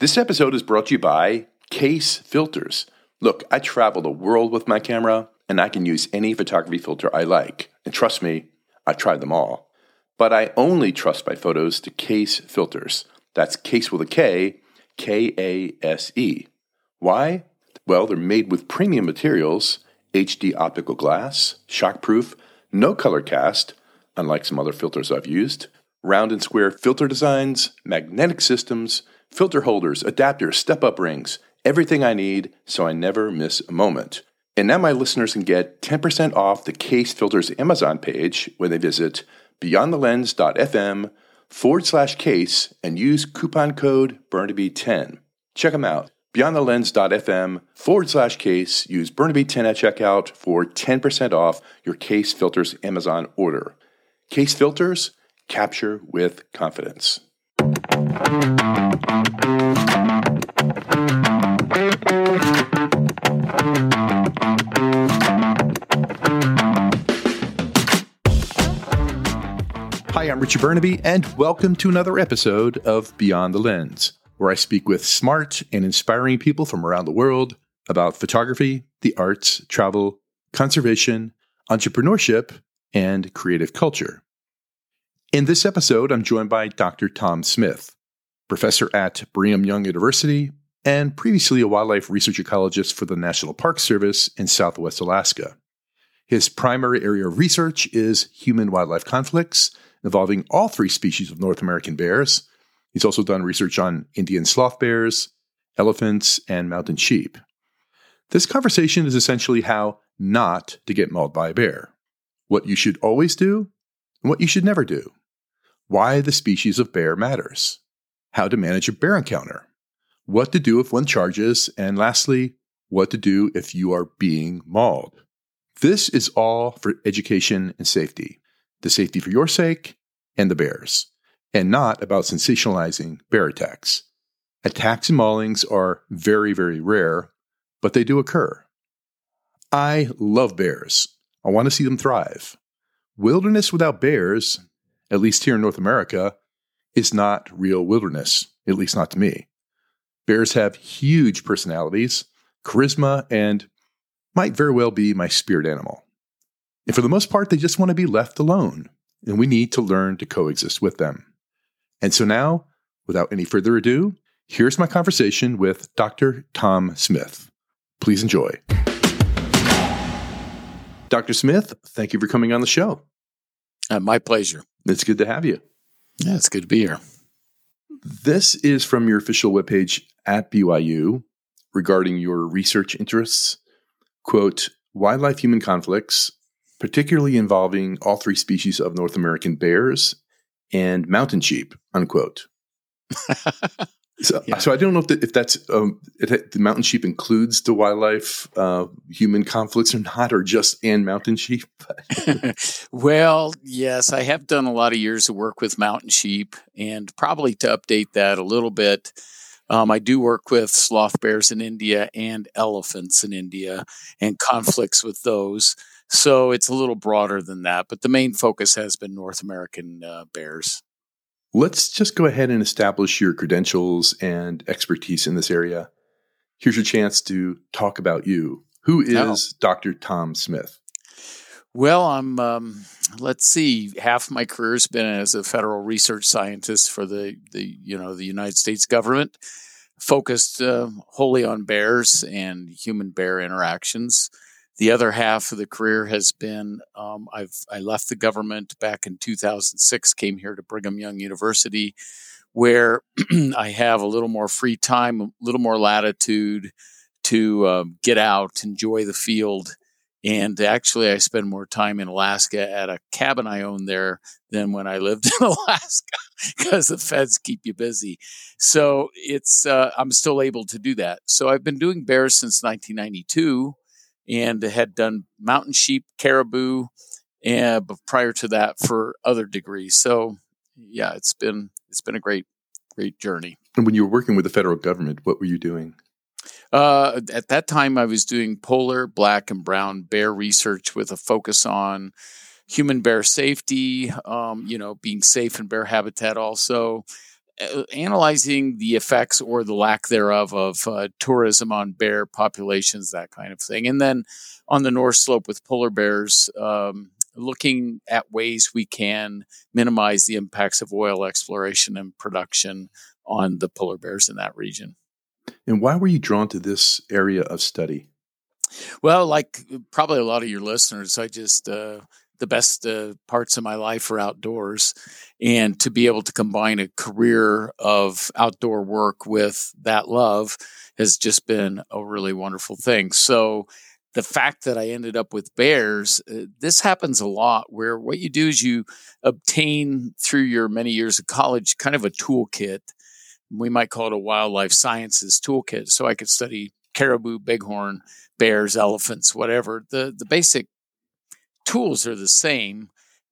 This episode is brought to you by Kase Filters. Look, I travel the world with my camera, and I can use any photography filter I like. And trust me, I've tried them all. But I only trust my photos to Kase Filters. That's Kase with a K, K A S E. Why? Well, they're made with premium materials, HD optical glass, shockproof, no color cast, unlike some other filters I've used, round and square filter designs, magnetic systems, filter holders, adapters, step up rings, everything I need so I never miss a moment. And now my listeners can get 10% off the Kase Filters Amazon page when they visit beyondthelens.fm forward slash kase and use coupon code Bernabe10. Check them out. Beyondthelens.fm forward slash kase. Use Bernabe10 at checkout for 10% off your Kase Filters Amazon order. Kase Filters, capture with confidence. Hi, I'm Richard Bernabe, and welcome to another episode of Beyond the Lens, where I speak with smart and inspiring people from around the world about photography, the arts, travel, conservation, entrepreneurship, and creative culture. In this episode, I'm joined by Dr. Tom Smith, professor at Brigham Young University and previously a wildlife research ecologist for the National Park Service in southwest Alaska. His primary area of research is human wildlife conflicts involving all three species of North American bears. He's also done research on Indian sloth bears, elephants, and mountain sheep. This conversation is essentially how not to get mauled by a bear, what you should always do, and what you should never do, why the species of bear matters, how to manage a bear encounter, what to do if one charges, and lastly, what to do if you are being mauled. This is all for education and safety the safety for your sake and the bears, and not about sensationalizing bear attacks. Attacks and maulings are very, very rare, but they do occur. I love bears. I want to see them thrive. Wilderness without bears, at least here in North America, is not real wilderness, at least not to me. Bears have huge personalities, charisma, and might very well be my spirit animal. And for the most part, they just want to be left alone, and we need to learn to coexist with them. And so now, without any further ado, here's my conversation with Dr. Tom Smith. Please enjoy. Dr. Smith, thank you for coming on the show. Uh, my pleasure. It's good to have you. Yeah, it's good to be here. This is from your official webpage at BYU regarding your research interests. Quote, wildlife human conflicts, particularly involving all three species of North American bears and mountain sheep, unquote. so, yeah. so I don't know if, the, if that's um, it, the mountain sheep includes the wildlife uh, human conflicts or not, or just and mountain sheep. well, yes, I have done a lot of years of work with mountain sheep, and probably to update that a little bit. Um, I do work with sloth bears in India and elephants in India and conflicts with those. So it's a little broader than that, but the main focus has been North American uh, bears. Let's just go ahead and establish your credentials and expertise in this area. Here's your chance to talk about you. Who oh. oh. Dr. Tom Smith? Well, I'm. Um, let's see. Half my career has been as a federal research scientist for the the you know the United States government, focused uh, wholly on bears and human bear interactions. The other half of the career has been um, I've I left the government back in 2006, came here to Brigham Young University, where I have a little more free time, a little more latitude to um, get out, enjoy the field. And actually, I spend more time in Alaska at a cabin I own there than when I lived in Alaska because the feds keep you busy. So it's uh, I'm still able to do that. So I've been doing bears since 1992 and had done mountain sheep, caribou, and but prior to that for other degrees. So yeah, it's been it's been a great great journey. And when you were working with the federal government, what were you doing? Uh, at that time, I was doing polar, black, and brown bear research with a focus on human bear safety. Um, you know, being safe in bear habitat also. Uh, analyzing the effects or the lack thereof of uh, tourism on bear populations, that kind of thing. And then on the North Slope with polar bears, um, looking at ways we can minimize the impacts of oil exploration and production on the polar bears in that region. And why were you drawn to this area of study? Well, like probably a lot of your listeners, I just uh, the best uh, parts of my life are outdoors, and to be able to combine a career of outdoor work with that love has just been a really wonderful thing. So the fact that I ended up with bears, uh, this happens a lot where what you do is you obtain through your many years of college kind of a toolkit. We might call it a wildlife sciences toolkit. So I could study caribou, bighorn, bears, elephants, whatever. The the basic tools are the same.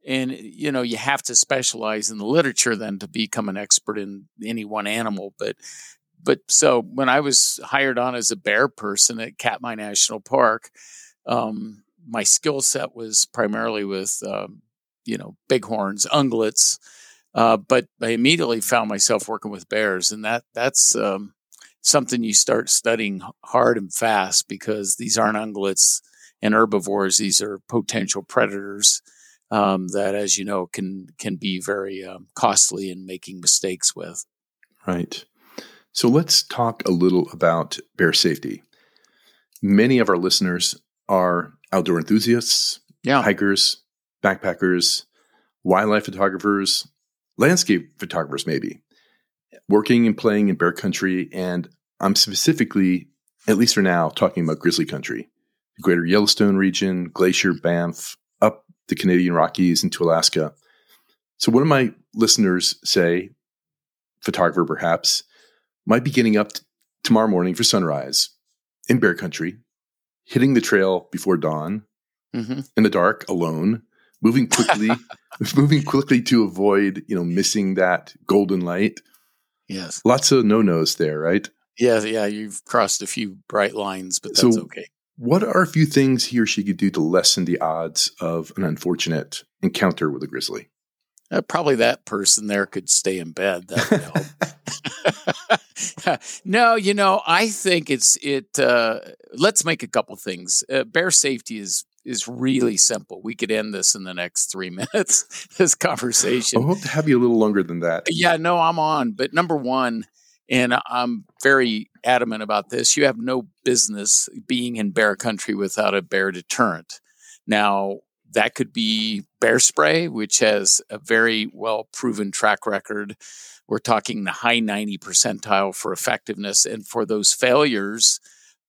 And you know, you have to specialize in the literature then to become an expert in any one animal. But but so when I was hired on as a bear person at Katmai National Park, um, my skill set was primarily with um, you know bighorns, ungulates, uh, but I immediately found myself working with bears, and that that's um, something you start studying hard and fast because these aren't ungulates and herbivores; these are potential predators. Um, that, as you know, can can be very um, costly in making mistakes with. Right. So let's talk a little about bear safety. Many of our listeners are outdoor enthusiasts, yeah. hikers, backpackers, wildlife photographers, landscape photographers, maybe, working and playing in bear country. And I'm specifically, at least for now, talking about grizzly country, the greater Yellowstone region, Glacier, Banff, up the Canadian Rockies into Alaska. So, one of my listeners say, photographer perhaps, might be getting up t- tomorrow morning for sunrise in bear country, hitting the trail before dawn mm-hmm. in the dark alone, moving quickly, moving quickly to avoid, you know, missing that golden light. Yes. Lots of no-nos there, right? Yeah, yeah, you've crossed a few bright lines, but that's so okay. What are a few things he or she could do to lessen the odds of an unfortunate encounter with a grizzly? Uh, probably that person there could stay in bed. That no, you know, I think it's it. Uh, let's make a couple things. Uh, bear safety is is really simple. We could end this in the next three minutes. this conversation. I hope to have you a little longer than that. Yeah, no, I'm on. But number one, and I'm very adamant about this. You have no business being in bear country without a bear deterrent. Now, that could be bear spray, which has a very well proven track record. We're talking the high 90 percentile for effectiveness. And for those failures,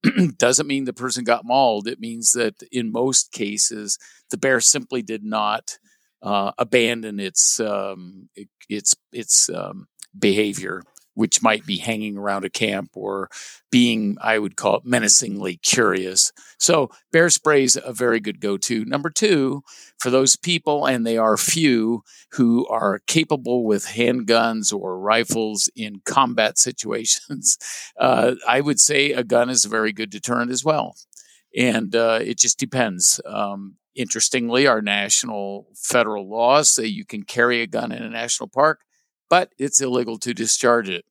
doesn't mean the person got mauled. It means that in most cases, the bear simply did not uh, abandon its um, its its um, behavior which might be hanging around a camp or being, I would call it menacingly curious. So bear spray is a very good go-to. Number two, for those people, and they are few, who are capable with handguns or rifles in combat situations, uh, I would say a gun is a very good deterrent as well. And uh, it just depends. Um, interestingly, our national federal laws say you can carry a gun in a national park but it's illegal to discharge it.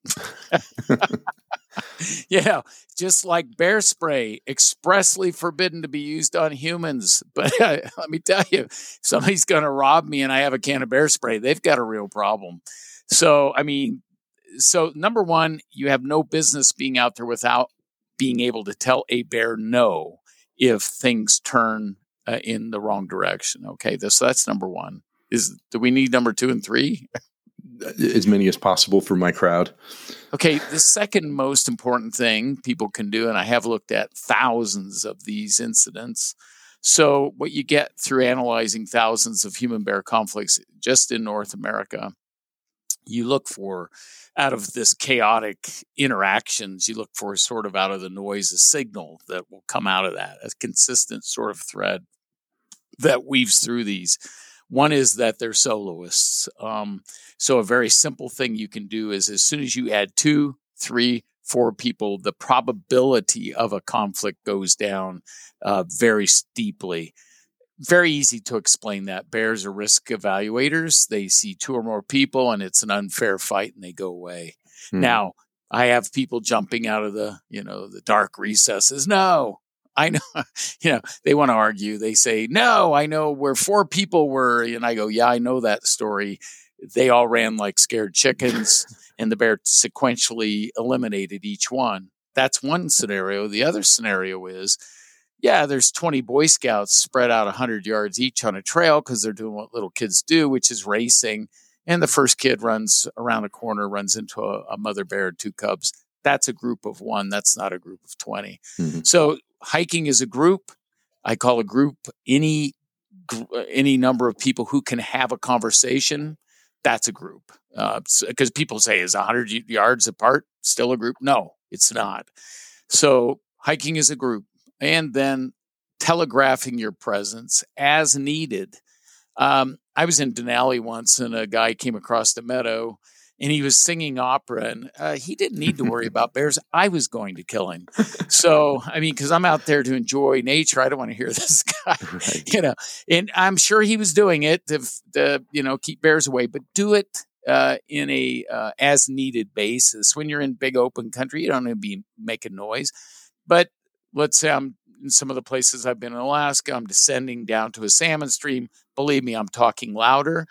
yeah, just like bear spray, expressly forbidden to be used on humans. But uh, let me tell you, somebody's going to rob me and I have a can of bear spray, they've got a real problem. So, I mean, so number one, you have no business being out there without being able to tell a bear no if things turn uh, in the wrong direction. Okay, so that's number one. Is do we need number two and three? as many as possible for my crowd. Okay, the second most important thing people can do, and I have looked at thousands of these incidents. So, what you get through analyzing thousands of human bear conflicts just in North America, you look for out of this chaotic interactions, you look for sort of out of the noise a signal that will come out of that, a consistent sort of thread that weaves through these. One is that they're soloists. Um, so a very simple thing you can do is as soon as you add two, three, four people, the probability of a conflict goes down uh, very steeply. very easy to explain that. Bears are risk evaluators. They see two or more people and it's an unfair fight and they go away. Hmm. Now, I have people jumping out of the, you know, the dark recesses. No, I know, you know, they want to argue. They say, no, I know where four people were. And I go, yeah, I know that story. They all ran like scared chickens and the bear sequentially eliminated each one. That's one scenario. The other scenario is, yeah, there's 20 Boy Scouts spread out 100 yards each on a trail because they're doing what little kids do, which is racing. And the first kid runs around a corner, runs into a, a mother bear and two cubs. That's a group of one. That's not a group of 20. Mm-hmm. So hiking is a group. I call a group any any number of people who can have a conversation. That's a group. Because uh, people say, is 100 yards apart still a group? No, it's not. So hiking is a group and then telegraphing your presence as needed. Um, I was in Denali once, and a guy came across the meadow, and he was singing opera, and uh, he didn't need to worry about bears. I was going to kill him. So, I mean, because I'm out there to enjoy nature, I don't want to hear this guy, right. you know. And I'm sure he was doing it to, to you know, keep bears away, but do it uh, in a uh, as needed basis. When you're in big open country, you don't need to be making noise. But let's say I'm in some of the places I've been in Alaska, I'm descending down to a salmon stream. Believe me, I'm talking louder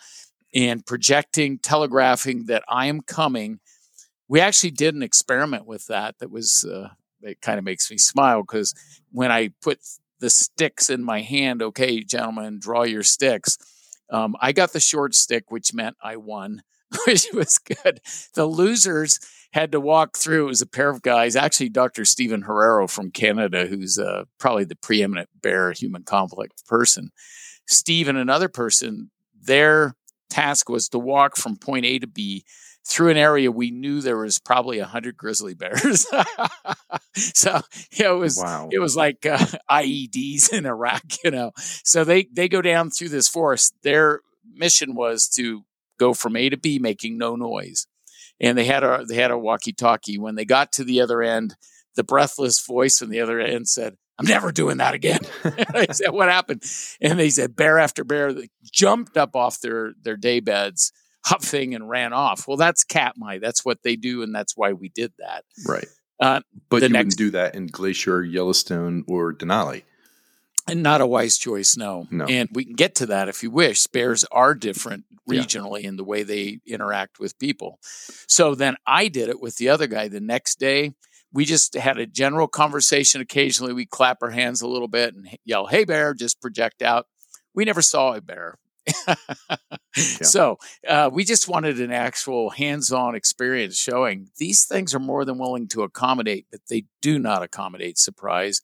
and projecting, telegraphing that I am coming. We actually did an experiment with that. That was uh, it. Kind of makes me smile because when I put the sticks in my hand, okay, gentlemen, draw your sticks. Um, I got the short stick, which meant I won, which was good. The losers had to walk through. It was a pair of guys, actually, Dr. Stephen Herrero from Canada, who's uh, probably the preeminent bear human conflict person. Steve and another person, their task was to walk from point A to B through an area we knew there was probably 100 grizzly bears. so yeah, it was wow. it was like uh, IEDs in Iraq, you know. So they they go down through this forest. Their mission was to go from A to B making no noise and they had a they had a walkie-talkie. When they got to the other end, the breathless voice on the other end said, "I'm never doing that again." I said, "What happened?" And they said, "Bear after bear jumped up off their their day beds." huffing and ran off. Well, that's Katmai. That's what they do, and that's why we did that. Right. Uh, but you next, wouldn't do that in Glacier, Yellowstone, or Denali. And not a wise choice, no. no. And we can get to that if you wish. Bears are different regionally yeah. in the way they interact with people. So then I did it with the other guy the next day. We just had a general conversation. Occasionally we clap our hands a little bit and yell, Hey, bear, just project out. We never saw a bear. yeah. So uh, we just wanted an actual hands on experience showing these things are more than willing to accommodate, but they do not accommodate surprise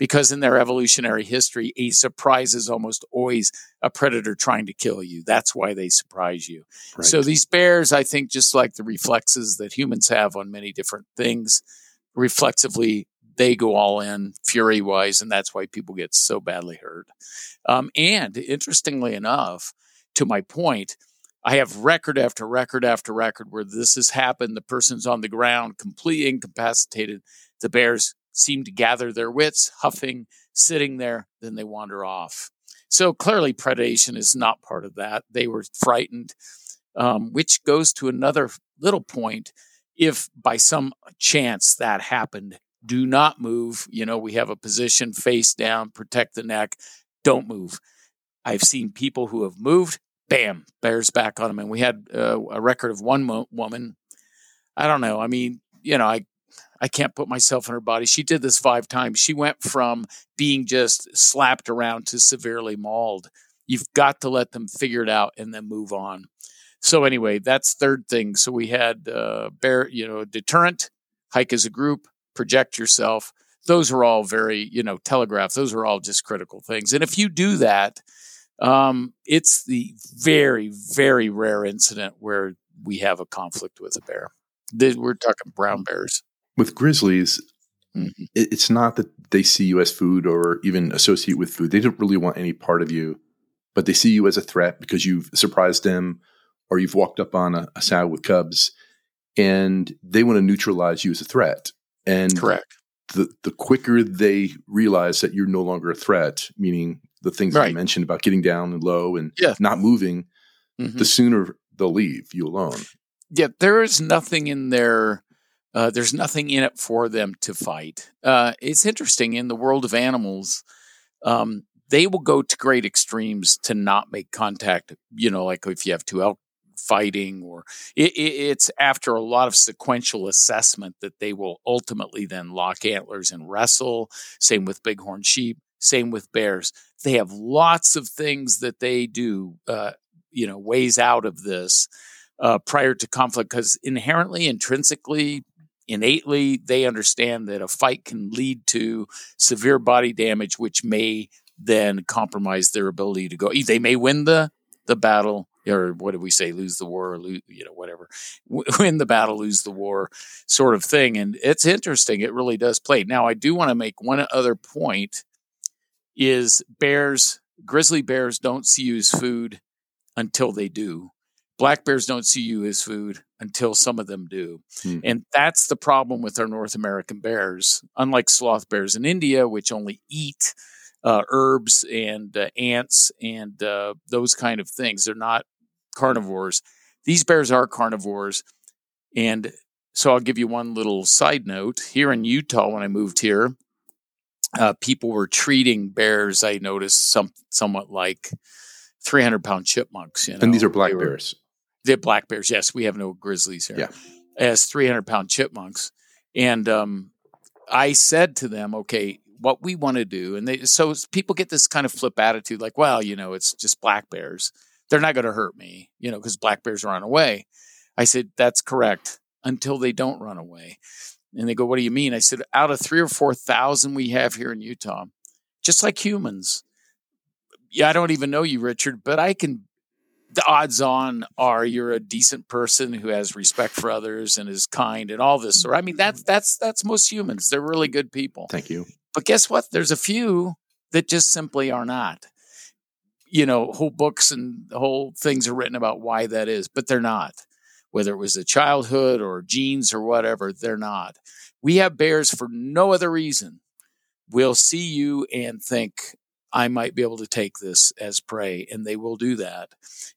because in their evolutionary history, a surprise is almost always a predator trying to kill you. That's why they surprise you. Right. So these bears, I think, just like the reflexes that humans have on many different things, reflexively, they go all in fury wise, and that's why people get so badly hurt. Um, and interestingly enough, to my point, I have record after record after record where this has happened. The person's on the ground, completely incapacitated. The bears seem to gather their wits, huffing, sitting there, then they wander off. So clearly, predation is not part of that. They were frightened, um, which goes to another little point. If by some chance that happened, do not move. You know, we have a position face down, protect the neck, don't move. I've seen people who have moved, bam, bears back on them. And we had uh, a record of one mo- woman. I don't know. I mean, you know, I I can't put myself in her body. She did this five times. She went from being just slapped around to severely mauled. You've got to let them figure it out and then move on. So anyway, that's third thing. So we had uh, bear, you know, deterrent, hike as a group, project yourself. Those are all very, you know, telegraph. Those are all just critical things. And if you do that, um, it's the very, very rare incident where we have a conflict with a bear. We're talking brown bears with grizzlies, mm-hmm. it's not that they see you as food or even associate with food. They don't really want any part of you, but they see you as a threat because you've surprised them or you've walked up on a, a sow with cubs and they want to neutralize you as a threat. And correct. The, the quicker they realize that you're no longer a threat, meaning the things that Right. you mentioned about getting down and low and Yeah. not moving, Mhm. the sooner they'll leave you alone. yeah, there is nothing in there. Uh, there's nothing in it for them to fight. Uh, it's interesting in the world of animals. Um, they will go to great extremes to not make contact. You know, like if you have two elk fighting, or it, it, it's after a lot of sequential assessment that they will ultimately then lock antlers and wrestle. Same with bighorn sheep. Same with bears. They have lots of things that they do. Uh, you know, ways out of this uh, prior to conflict because inherently, intrinsically, innately, they understand that a fight can lead to severe body damage, which may then compromise their ability to go. They may win the the battle, or what do we say? Lose the war, or lose, you know, whatever. Win the battle, lose the war, sort of thing. And it's interesting. It really does play. Now, I do want to make one other point: is bears, grizzly bears, don't see you as food until they do black bears don't see you as food until some of them do. Mhm. And that's the problem with our North American bears. Unlike sloth bears in India, which only eat uh, herbs and uh, ants and uh, those kind of things, they're not carnivores. These bears are carnivores. And so I'll give you one little side note. Here in Utah, when I moved here, uh, people were treating bears, I noticed, some, somewhat like 300 pound chipmunks. You know? and these are black They were- bears. they're black bears. Yes, we have no grizzlies here. Yeah. As 300 pound chipmunks. And um, I said to them, okay, what we want to do, and they, so people get this kind of flip attitude like, well, you know, it's just black bears. They're not going to hurt me, you know, because black bears run away. I said, that's correct until they don't run away. And they go, what do you mean? I said, out of three or 4,000 we have here in Utah, just like humans, yeah, I don't even know you, Richard, but I can the odds on are you're a decent person who has respect for others and is kind and all this. Or I mean, that's that's that's most humans. They're really good people. Thank you. But guess what? There's a few that just simply are not. You know, whole books and whole things are written about why that is, but they're not. Whether it was a childhood or genes or whatever, they're not. We have bears for no other reason. We'll see you and think, I might be able to take this as prey, and they will do that.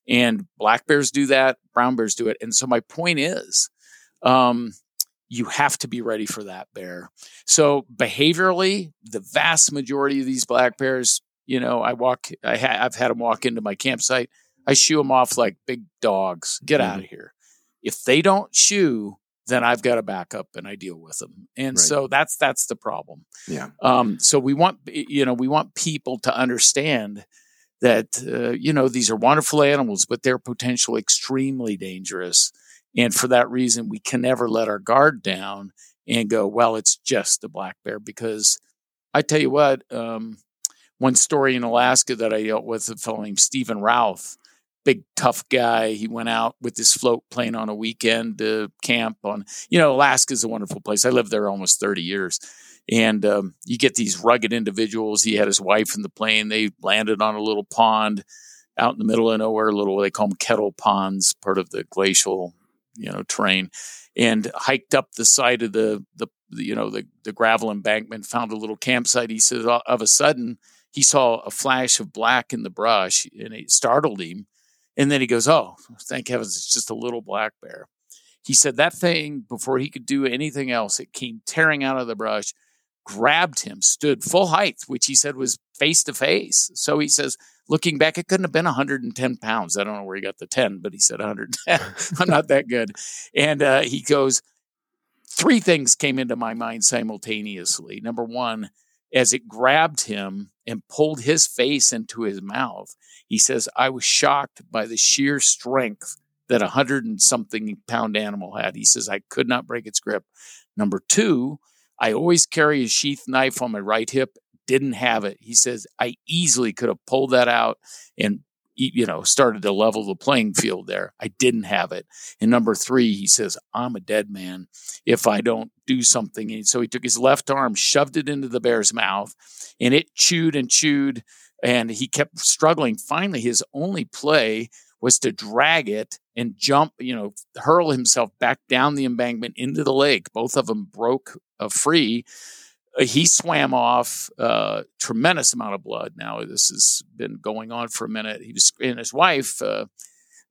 And black bears do that, brown bears do it. And so my point is, um, you have to be ready for that bear. So behaviorally, the vast majority of these black bears, you know, I walk, I ha- I've had them walk into my campsite. I shoo them off like big dogs. Get out of here. If they don't shoo, then I've got to back up and I deal with them. And Right. so that's that's the problem. Yeah. Um, so we want you know we want people to understand that uh, you know these are wonderful animals, but they're potentially extremely dangerous, and for that reason, we can never let our guard down and go, well, it's just a black bear because I tell you what, um, one story in Alaska that I dealt with a fellow named Stephen Routh, big tough guy. He went out with his float plane on a weekend to camp on. You know, Alaska's a wonderful place. I lived there almost thirty years. And um, you get these rugged individuals. He had his wife in the plane. They landed on a little pond out in the middle of nowhere, a little they call them kettle ponds, part of the glacial, you know, terrain, and hiked up the side of the the, the you know the the gravel embankment, found a little campsite. He says all of a sudden he saw a flash of black in the brush, and it startled him. And then he goes, "Oh, thank heavens, it's just a little black bear." He said that thing before he could do anything else, it came tearing out of the brush grabbed him, stood full height, which he said was face to face. So he says, looking back, it couldn't have been 110 pounds. I don't know where he got the 10, but he said 110. I'm not that good. And uh, he goes, three things came into my mind simultaneously. Number one, as it grabbed him and pulled his face into his mouth, he says, I was shocked by the sheer strength that a hundred and something pound animal had. He says, I could not break its grip. Number two, I always carry a sheath knife on my right hip. Didn't have it. He says I easily could have pulled that out and you know started to level the playing field there. I didn't have it. And number three, he says I'm a dead man if I don't do something. And so he took his left arm, shoved it into the bear's mouth, and it chewed and chewed, and he kept struggling. Finally, his only play was to drag it and jump, you know, hurl himself back down the embankment into the lake. Both of them broke uh, free. Uh, he swam off uh, tremendous amount of blood. Now this has been going on for a minute. He was and his wife, uh,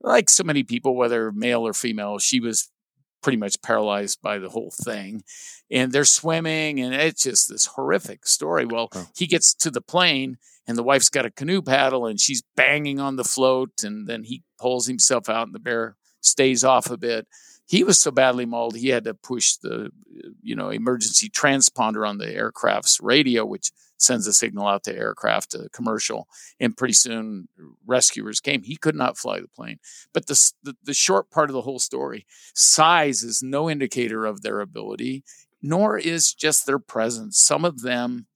like so many people, whether male or female, she was pretty much paralyzed by the whole thing. And they're swimming, and it's just this horrific story. Well, oh. he gets to the plane, and the wife's got a canoe paddle, and she's banging on the float, and then he pulls himself out, and the bear stays off a bit he was so badly mauled he had to push the you know emergency transponder on the aircraft's radio which sends a signal out to aircraft a commercial and pretty soon rescuers came. He could not fly the plane. But the, the, the short part of the whole story size is no indicator of their ability nor is just their presence. Some of them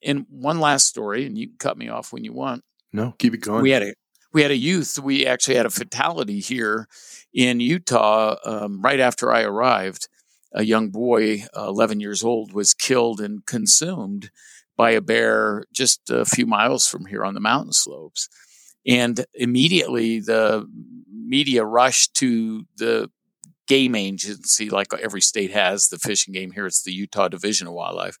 in one last story and you can cut me off when you want. No keep it going. We had a we had a youth. We actually had a fatality here in Utah, um, right after I arrived, a young boy, uh, 11 years old, was killed and consumed by a bear just a few miles from here on the mountain slopes. And immediately the media rushed to the game agency, like every state has the fish and game here. It's the Utah Division of Wildlife.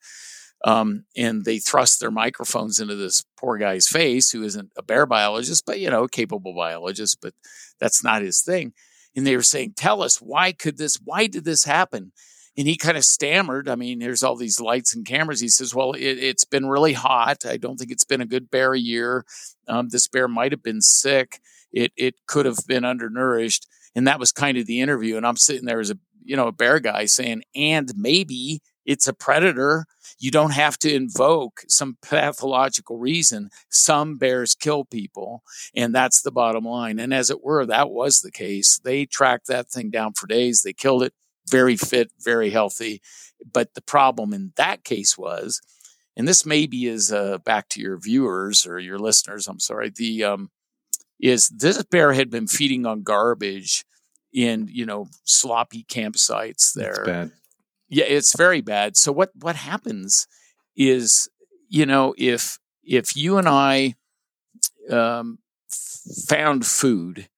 Um, and they thrust their microphones into this poor guy's face, who isn't a bear biologist, but you know, capable biologist, but that's not his thing and they were saying, "Tell us why could this? Why did this happen?" And he kind of stammered. I mean, there's all these lights and cameras. He says, "Well, it, has been really hot. I don't think it's been a good bear year. Um, this bear might have been sick. It it could have been undernourished." And that was kind of the interview. And I'm sitting there as a you know a bear guy saying, "And maybe it's a predator." You don't have to invoke some pathological reason. Some bears kill people, and that's the bottom line. And as it were, that was the case. They tracked that thing down for days. They killed it, very fit, very healthy. But the problem in that case was, and this maybe is uh, back to your viewers or your listeners. I'm sorry. The um, is this bear had been feeding on garbage in you know sloppy campsites there yeah, it's very bad. So what what happens is, you know, if if you and I um, found food,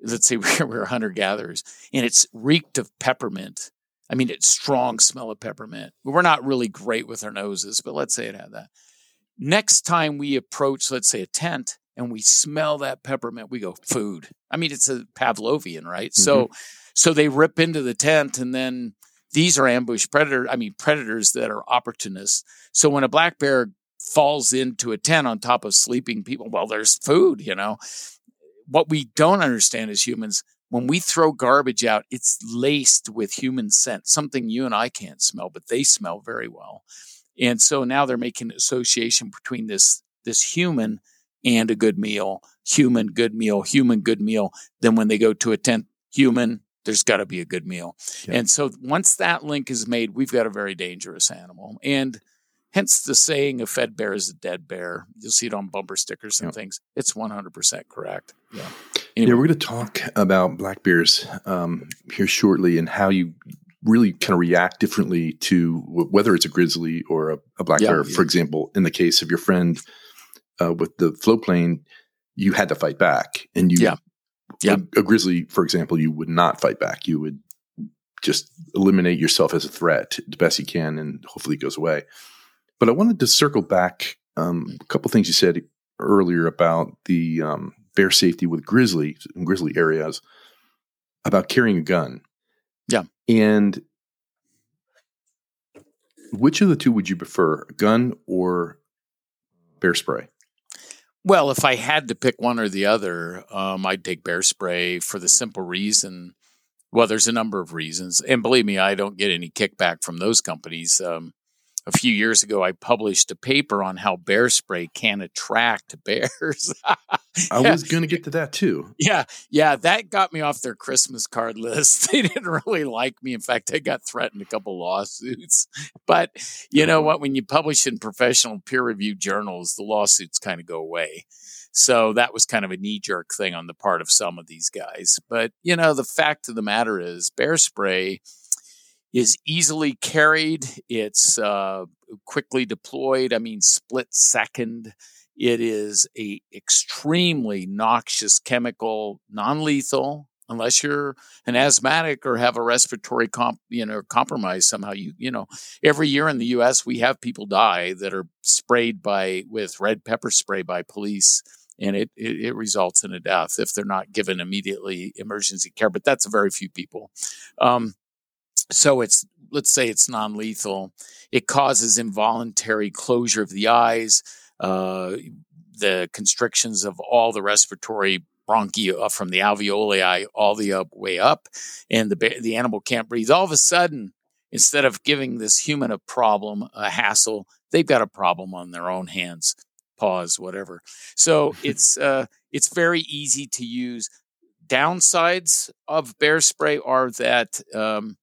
let's say we're, we're hunter gatherers, and it's reeked of peppermint. I mean, it's strong smell of peppermint. We're not really great with our noses, but let's say it had that. Next time we approach, let's say, a tent and we smell that peppermint, we go food. I mean, it's a Pavlovian, right? Mm-hmm. So, so they rip into the tent and then these are ambush predator. I mean, predators that are opportunists. So when a black bear falls into a tent on top of sleeping people, well, there's food, you know. What we don't understand as humans, when we throw garbage out, it's laced with human scent, something you and I can't smell, but they smell very well. And so now they're making an association between this this human and a good meal, human good meal, human good meal. Then when they go to a tent, human there's got to be a good meal. Yeah. And so once that link is made, we've got a very dangerous animal. And hence the saying a fed bear is a dead bear. You'll see it on bumper stickers and yeah. things. It's 100% correct. Yeah. Anyway. Yeah, we're going to talk about black bears um, here shortly and how you really kind of react differently to whether it's a grizzly or a, a black yeah, bear. For example, in the case of your friend uh, with the float plane, you had to fight back and you yeah. Yeah. A, a, grizzly, for example, you would not fight back. You would just eliminate yourself as a threat the best you can, and hopefully it goes away. But I wanted to circle back um, a couple things you said earlier about the um, bear safety with grizzly in grizzly areas about carrying a gun. Yeah, and which of the two would you prefer, a gun or bear spray? Well, if I had to pick one or the other, um, I'd take bear spray for the simple reason. Well, there's a number of reasons, and believe me, I don't get any kickback from those companies. Um, a few years ago, I published a paper on how bear spray can attract bears. I was going to get to that too. Yeah. Yeah. That got me off their Christmas card list. They didn't really like me. In fact, I got threatened a couple lawsuits. But you know uh-huh. what? When you publish in professional peer reviewed journals, the lawsuits kind of go away. So that was kind of a knee jerk thing on the part of some of these guys. But, you know, the fact of the matter is, bear spray is easily carried. It's uh, quickly deployed. I mean, split second. It is a extremely noxious chemical, non-lethal. unless you're an asthmatic or have a respiratory comp, you know, compromise somehow. You, you know, every year in the U.S. we have people die that are sprayed by with red pepper spray by police, and it, it, it results in a death if they're not given immediately emergency care. But that's very few people. Um, so it's let's say it's non-lethal. It causes involuntary closure of the eyes. Uh, the constrictions of all the respiratory bronchi uh, from the alveoli all the up, way up, and the the animal can't breathe. All of a sudden, instead of giving this human a problem, a hassle, they've got a problem on their own hands, paws, whatever. So it's uh, it's very easy to use. Downsides of bear spray are that um,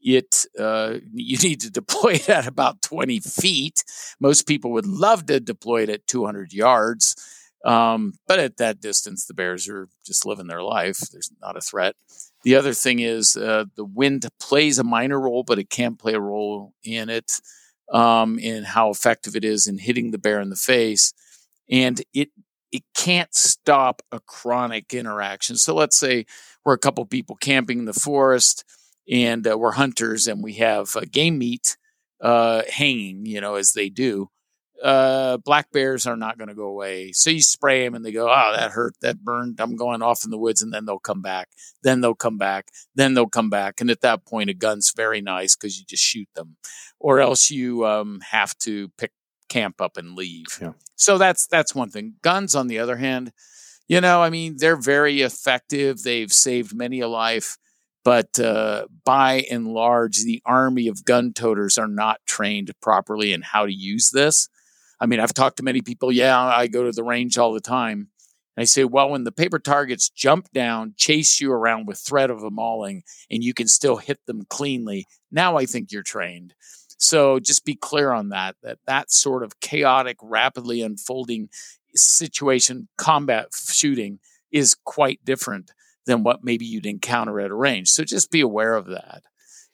it uh, you need to deploy it at about 20 feet. Most people would love to deploy it at 200 yards. Um, but at that distance, the bears are just living their life. There's not a threat. The other thing is uh, the wind plays a minor role, but it can play a role in it, um, in how effective it is in hitting the bear in the face. And it it can't stop a chronic interaction. So let's say we're a couple people camping in the forest and uh, we're hunters and we have uh, game meat uh, hanging, you know, as they do uh, black bears are not going to go away. So you spray them and they go, oh, that hurt, that burned. I'm going off in the woods, and then they'll come back. Then they'll come back. Then they'll come back. And at that point, a gun's very nice because you just shoot them, or else you um, have to pick camp up and leave. Yeah. So that's that's one thing. Guns, on the other hand, you know, I mean, they're very effective. They've saved many a life. But uh, by and large, the army of gun toters are not trained properly in how to use this. I mean, I've talked to many people. Yeah, I go to the range all the time. And I say, well, when the paper targets jump down, chase you around with threat of a mauling, and you can still hit them cleanly, now I think you're trained. So just be clear on that, that that sort of chaotic, rapidly unfolding situation, combat shooting, is quite different than what maybe you'd encounter at a range. So just be aware of that.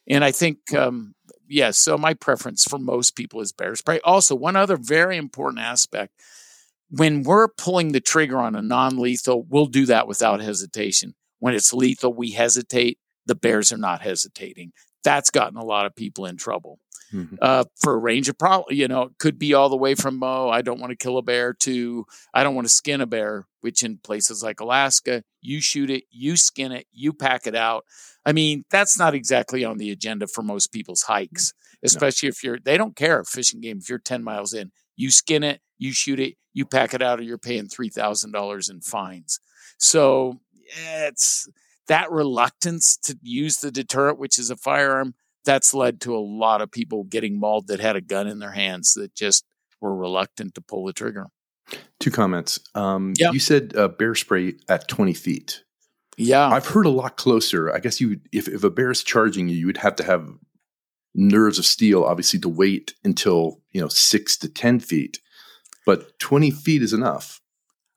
And I think um, yes, so my preference for most people is bear spray. Also, one other very important aspect when we're pulling the trigger on a non lethal, we'll do that without hesitation. When it's lethal, we hesitate. The bears are not hesitating. That's gotten a lot of people in trouble. Mm-hmm. Uh, for a range of problems, you know, it could be all the way from oh, I don't want to kill a bear to I don't want to skin a bear, which in places like Alaska, you shoot it, you skin it, you pack it out. I mean, that's not exactly on the agenda for most people's hikes, especially no. if you're, they don't care fishing game. If you're 10 miles in, you skin it, you shoot it, you pack it out, or you're paying $3,000 in fines. So it's that reluctance to use the deterrent, which is a firearm, that's led to a lot of people getting mauled that had a gun in their hands that just were reluctant to pull the trigger. Two comments. Um, yeah. You said uh, bear spray at 20 feet. Yeah. I've heard a lot closer. I guess you if, if a bear is charging you, you would have to have nerves of steel, obviously, to wait until, you know, six to 10 feet. But 20 feet is enough.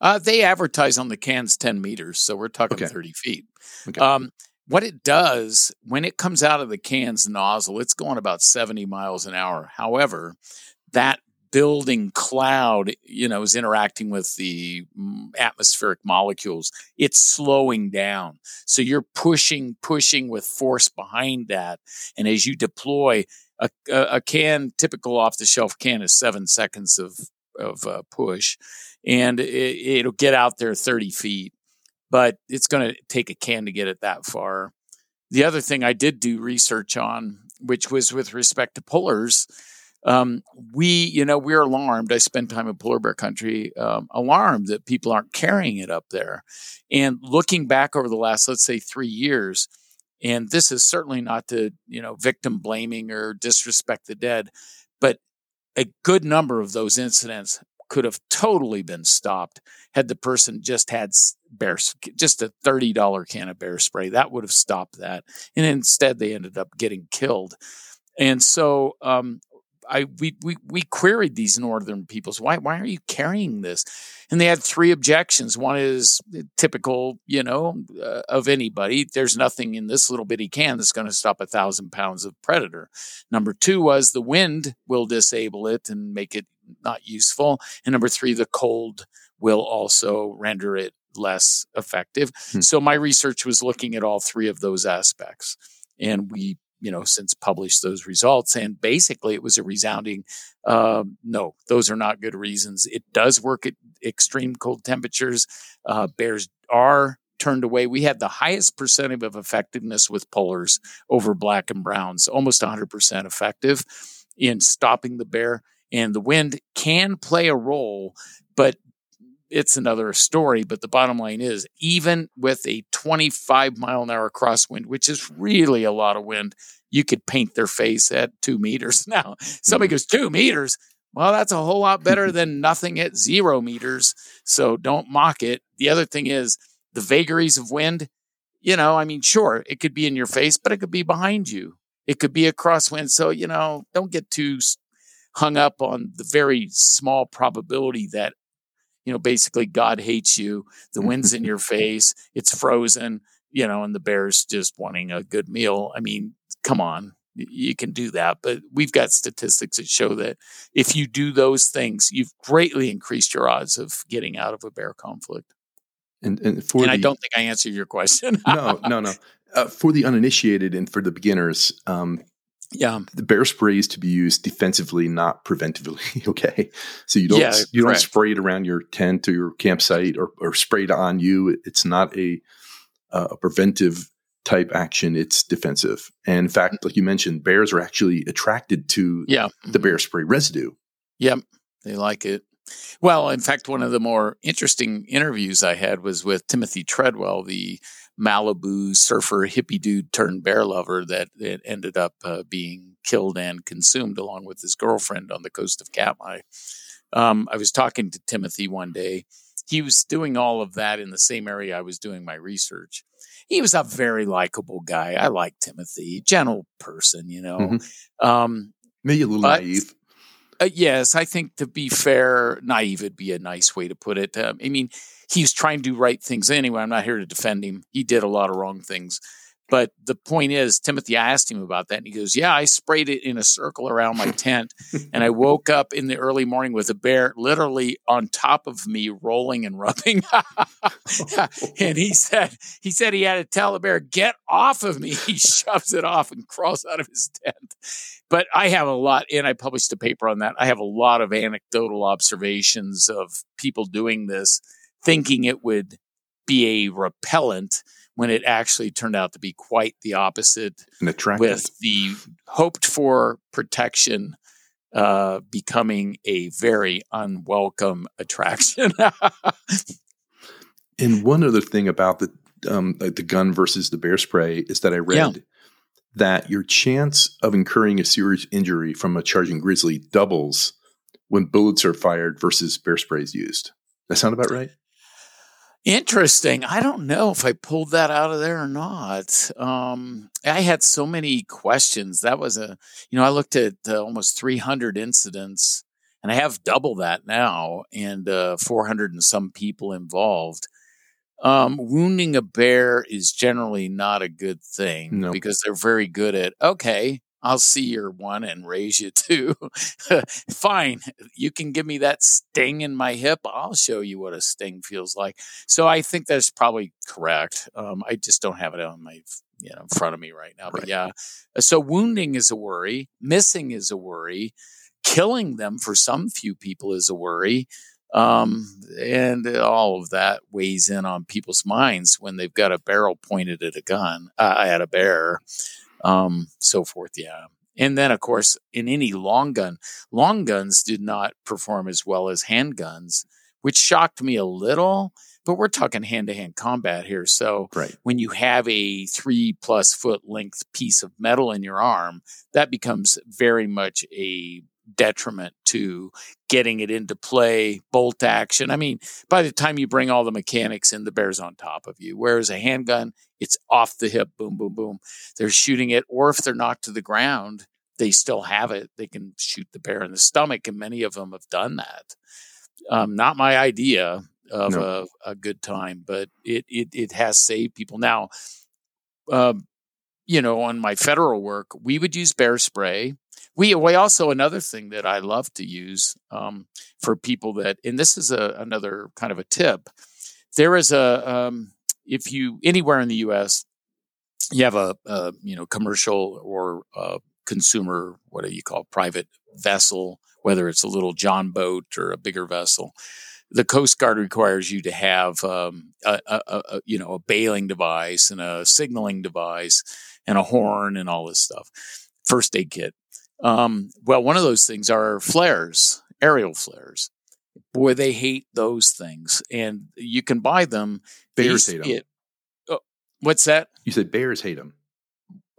Uh, they advertise on the cans 10 meters. So we're talking okay. 30 feet. Okay. Um, what it does when it comes out of the can's nozzle, it's going about 70 miles an hour. However, that building cloud, you know, is interacting with the mm, atmospheric molecules, it's slowing down. So you're pushing, pushing with force behind that. And as you deploy, a, a can, typical off the shelf can is seven seconds of, of uh, push, and it, it'll get out there 30 feet. But it's going to take a can to get it that far. The other thing I did do research on, which was with respect to polars, um, we, you know, we're alarmed. I spend time in polar bear country, um, alarmed that people aren't carrying it up there. And looking back over the last, let's say, three years, and this is certainly not to, you know, victim blaming or disrespect the dead, but a good number of those incidents could have totally been stopped had the person just had bear, just a $30 can of bear spray. That would have stopped that. And instead, they ended up getting killed. And so, um, I we, we we queried these northern peoples. Why why are you carrying this? And they had three objections. One is typical, you know, uh, of anybody. There's nothing in this little bitty can that's going to stop a thousand pounds of predator. Number two was the wind will disable it and make it not useful. And number three, the cold will also render it less effective. Hmm. So my research was looking at all three of those aspects. And we, you know, since published those results. And basically it was a resounding um, no, those are not good reasons. It does work at extreme cold temperatures. Uh, bears are turned away. We had the highest percentage of effectiveness with polars over black and browns, almost 100% effective in stopping the bear. And the wind can play a role, but it's another story. But the bottom line is, even with a 25 mile an hour crosswind, which is really a lot of wind, you could paint their face at two meters. Now, somebody mm-hmm. goes, two meters. Well, that's a whole lot better than nothing at zero meters. So don't mock it. The other thing is the vagaries of wind. You know, I mean, sure, it could be in your face, but it could be behind you. It could be a crosswind. So, you know, don't get too hung up on the very small probability that, you know, basically God hates you. The wind's in your face. It's frozen, you know, and the bear's just wanting a good meal. I mean, come on you can do that. But we've got statistics that show that if you do those things, you've greatly increased your odds of getting out of a bear conflict. And and, for and the, I don't think I answered your question. no, no, no. Uh, for the uninitiated and for the beginners, um, yeah, the bear spray is to be used defensively, not preventively. okay, so you don't yeah, you don't spray it around your tent or your campsite or, or spray it on you. It's not a uh, a preventive type action, it's defensive. And in fact, like you mentioned, bears are actually attracted to yeah. the bear spray residue. Yep, they like it. Well, in fact, one of the more interesting interviews I had was with Timothy Treadwell, the Malibu surfer hippie dude turned bear lover that, that ended up uh, being killed and consumed along with his girlfriend on the coast of Katmai. Um, I was talking to Timothy one day. He was doing all of that in the same area I was doing my research he was a very likable guy. I like Timothy, gentle person, you know. Mm-hmm. Um, Maybe a little but, naive. Uh, yes, I think to be fair, naive would be a nice way to put it. Um, I mean, he's trying to do right things anyway. I'm not here to defend him. He did a lot of wrong things. But the point is, Timothy, I asked him about that, and he goes, Yeah, I sprayed it in a circle around my tent. and I woke up in the early morning with a bear literally on top of me, rolling and rubbing. and he said, he said he had to tell the bear, Get off of me. He shoves it off and crawls out of his tent. But I have a lot, and I published a paper on that. I have a lot of anecdotal observations of people doing this, thinking it would be a repellent when it actually turned out to be quite the opposite with the hoped for protection uh, becoming a very unwelcome attraction. and one other thing about the um, the gun versus the bear spray is that I read yeah. That your chance of incurring a serious injury from a charging grizzly doubles when bullets are fired versus bear spray is used. That sound about right? Interesting. I don't know if I pulled that out of there or not. Um, I had so many questions. That was a, you know, I looked at uh, almost 300 incidents and I have double that now and uh, 400 and some people involved. Um, wounding a bear is generally not a good thing nope. because they're very good at, okay, I'll see your one and raise you two. Fine. You can give me that sting in my hip. I'll show you what a sting feels like. So I think that's probably correct. Um, I just don't have it on my, you know, in front of me right now. Right. But yeah. So wounding is a worry. Missing is a worry. Killing them for some few people is a worry. Um, and all of that weighs in on people's minds when they've got a barrel pointed at a gun, uh, at a bear um, so forth. Yeah. And then, of course, in any long gun, long guns did not perform as well as handguns, which shocked me a little. But we're talking hand to hand combat here. So right. when you have a three plus foot length piece of metal in your arm, that becomes very much a detriment to getting it into play, bolt action. I mean, by the time you bring all the mechanics in, the bear's on top of you. Whereas a handgun, it's off the hip, boom, boom, boom. They're shooting it, or if they're knocked to the ground, they still have it. They can shoot the bear in the stomach, and many of them have done that. Um, not my idea of no. a, a, good time, but it, it it has saved people. Now, um, you know, on my federal work, we would use bear spray we we also another thing that I love to use um, for people that, and this is a, another kind of a tip. there is a um, if you anywhere in the U.S. you have a, a you know commercial or consumer what do you call it, private vessel, whether it's a little John boat or a bigger vessel. The Coast Guard requires you to have um, a, a, a, you know a bailing device and a signaling device and a horn and all this stuff. First aid kit. Um, well, one of those things are flares, aerial flares. Boy, they hate those things, and you can buy them. Bears hate them. It, oh, what's that? You said bears hate them.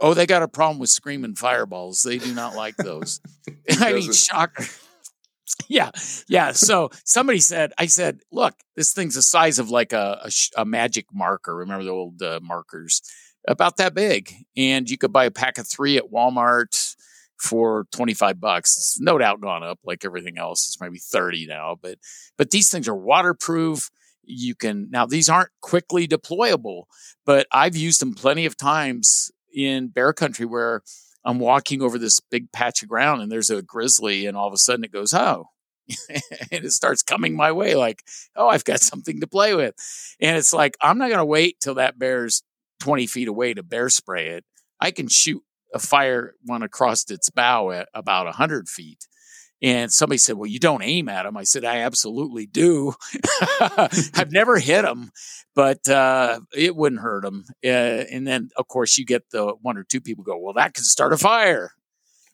Oh, they got a problem with screaming fireballs. They do not like those. I mean, shocker. yeah, yeah. So somebody said, I said, look, this thing's the size of like a, a, a magic marker. Remember the old uh, markers? About that big. And you could buy a pack of three at Walmart for 25 bucks. It's no doubt gone up like everything else. It's maybe 30 now, but, but these things are waterproof. You can, now these aren't quickly deployable, but I've used them plenty of times in bear country where I'm walking over this big patch of ground and there's a grizzly, and all of a sudden it goes, oh, and it starts coming my way like, oh, I've got something to play with. And it's like, I'm not going to wait till that bear's 20 feet away to bear spray it. I can shoot a fire one across its bow at about 100 feet. And somebody said, Well, you don't aim at them. I said, I absolutely do. I've never hit them, but uh, it wouldn't hurt them. Uh, and then, of course, you get the one or two people go, Well, that could start a fire.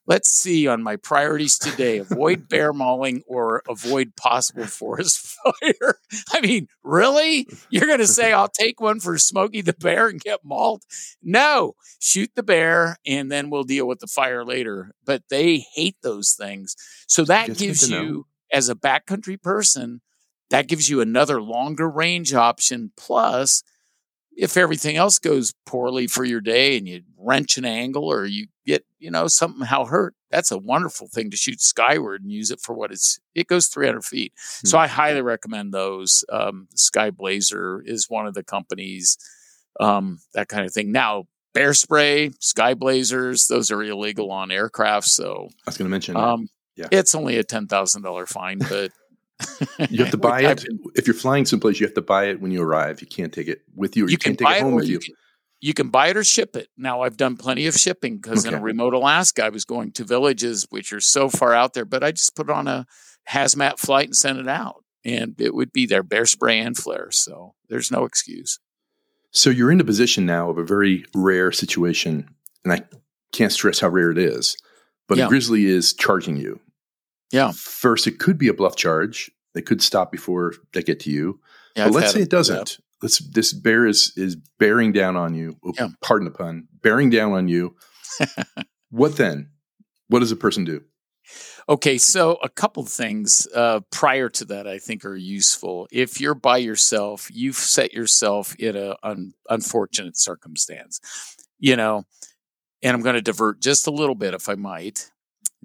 Let's see on my priorities today avoid bear mauling or avoid possible forest fire. I mean, really? You're going to say, I'll take one for Smokey the Bear and get mauled? No, shoot the bear and then we'll deal with the fire later. But they hate those things. So that Just gives you, as a backcountry person, that gives you another longer range option. Plus, if everything else goes poorly for your day and you wrench an angle or you get, you know, somehow hurt, that's a wonderful thing to shoot skyward and use it for what it's, it goes 300 feet. Mm-hmm. So hmm. I highly recommend those. Um, Sky Blazer is one of the companies, um, that kind of thing. Now, bear spray, sky blazers, those are illegal on aircraft. So I was going to mention, um, yeah, it's only a $10,000 fine, but you have to buy it if you're flying someplace. You have to buy it when you arrive. You can't take it with you. Or you, you can not take it home with you. Can, you can buy it or ship it. Now I've done plenty of shipping because okay. in a remote Alaska, I was going to villages which are so far out there, but I just put on a hazmat flight and sent it out, and it would be there, bear spray and flare. So there's no excuse. So you're in a position now of a very rare situation, and I can't stress how rare it is. But yeah. a grizzly is charging you yeah. First, it could be a bluff charge. They could stop before they get to you. Yeah, but I've let's say it doesn't. Let's this bear is is bearing down on you. Oh, yeah. Pardon the pun. Bearing down on you. what then? What does a person do? Okay, so a couple things uh, prior to that I think are useful. If you're by yourself, you've set yourself in an un- unfortunate circumstance, you know. And I'm going to divert just a little bit, if I might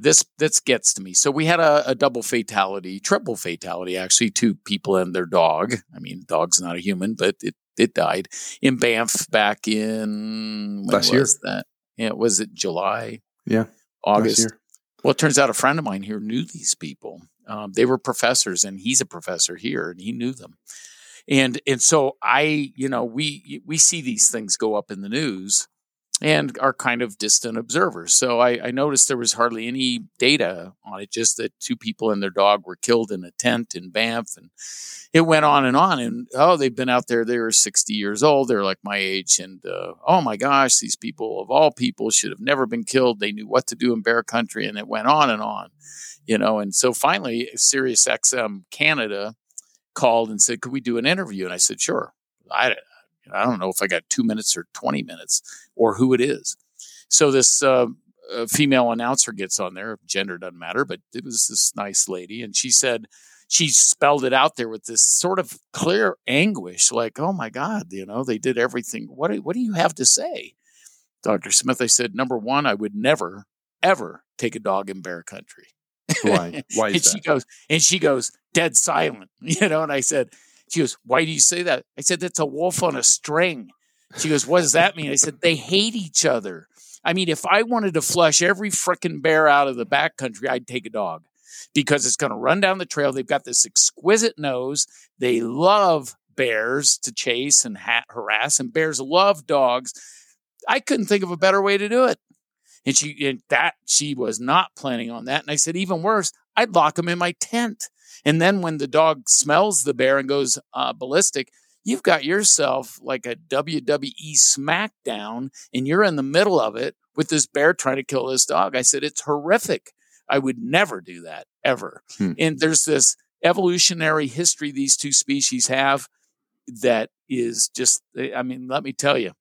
this this gets to me. So we had a, a, double fatality, triple fatality, actually, two people and their dog. I mean, dog's not a human, but it it died in Banff back in when last year. That yeah, was it July? Yeah, August. Well, it turns out a friend of mine here knew these people. Um, they were professors, and he's a professor here, and he knew them. And and so I, you know, we we see these things go up in the news and are kind of distant observers. So I, I, noticed there was hardly any data on it, just that two people and their dog were killed in a tent in Banff. And it went on and on. And oh, they've been out there. They were 60 years old. They're like my age. And uh, oh my gosh, these people of all people should have never been killed. They knew what to do in bear country. And it went on and on, you know. And so finally, Sirius XM Canada called and said, Could we do an interview? And I said, Sure. I, I don't know if I got two minutes or 20 minutes or who it is. So this uh, uh, female announcer gets on there. Gender doesn't matter, but it was this nice lady. And she said, she spelled it out there with this sort of clear anguish, like, oh my God, you know, they did everything. What do, what do you have to say? Dr. Smith, I said, number one, I would never, ever take a dog in bear country. Why? Why and that? she goes, and she goes, dead silent, you know, and I said, she goes, Why do you say that? I said, That's a wolf on a string. She goes, What does that mean? I said, They hate each other. I mean, if I wanted to flush every freaking bear out of the backcountry, I'd take a dog because it's going to run down the trail. They've got this exquisite nose. They love bears to chase and ha- harass, and bears love dogs. I couldn't think of a better way to do it. And she and that she was not planning on that. And I said, even worse, I'd lock him in my tent. And then when the dog smells the bear and goes uh, ballistic, you've got yourself like a WWE SmackDown, and you're in the middle of it with this bear trying to kill this dog. I said, it's horrific. I would never do that ever. Hmm. And there's this evolutionary history these two species have that is just, I mean, let me tell you,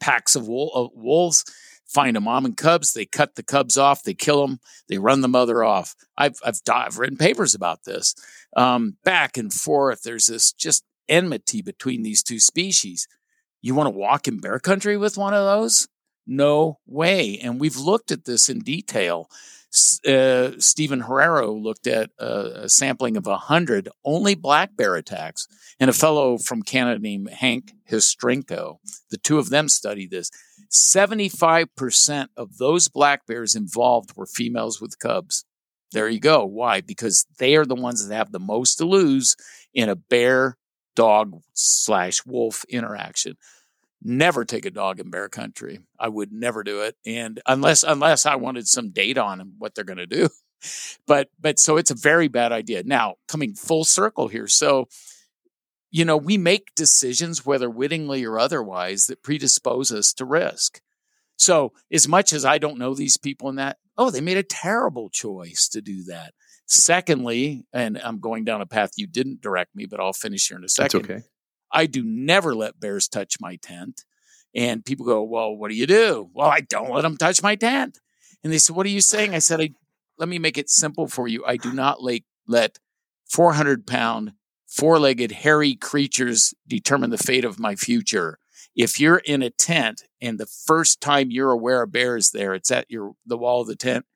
packs of wolves find a mom and cubs. They cut the cubs off. They kill them. They run the mother off. I've I've, I've written papers about this. Um, back and forth. There's this just enmity between these two species. You want to walk in bear country with one of those? No way. And we've looked at this in detail. Uh, Stephen Herrero looked at a, a sampling of 100 only black bear attacks, and a fellow from Canada named Hank Hristienko. The two of them studied this. 75% of those black bears involved were females with cubs. There you go. Why? Because they are the ones that have the most to lose in a bear dog slash wolf interaction. Never take a dog in bear country. I would never do it. And unless unless I wanted some data on what they're going to do. But but so it's a very bad idea. Now, coming full circle here. So you know, we make decisions, whether wittingly or otherwise, that predispose us to risk. So, as much as I don't know these people in that, oh, they made a terrible choice to do that. Secondly, and I'm going down a path you didn't direct me, but I'll finish here in a second. That's okay. I do never let bears touch my tent. And people go, well, what do you do? Well, I don't let them touch my tent. And they said, what are you saying? I said, I, let me make it simple for you. I do not let, let 400 pound four legged, hairy creatures determine the fate of my future. If you're in a tent and the first time you're aware a bear is there, it's at your the wall of the tent,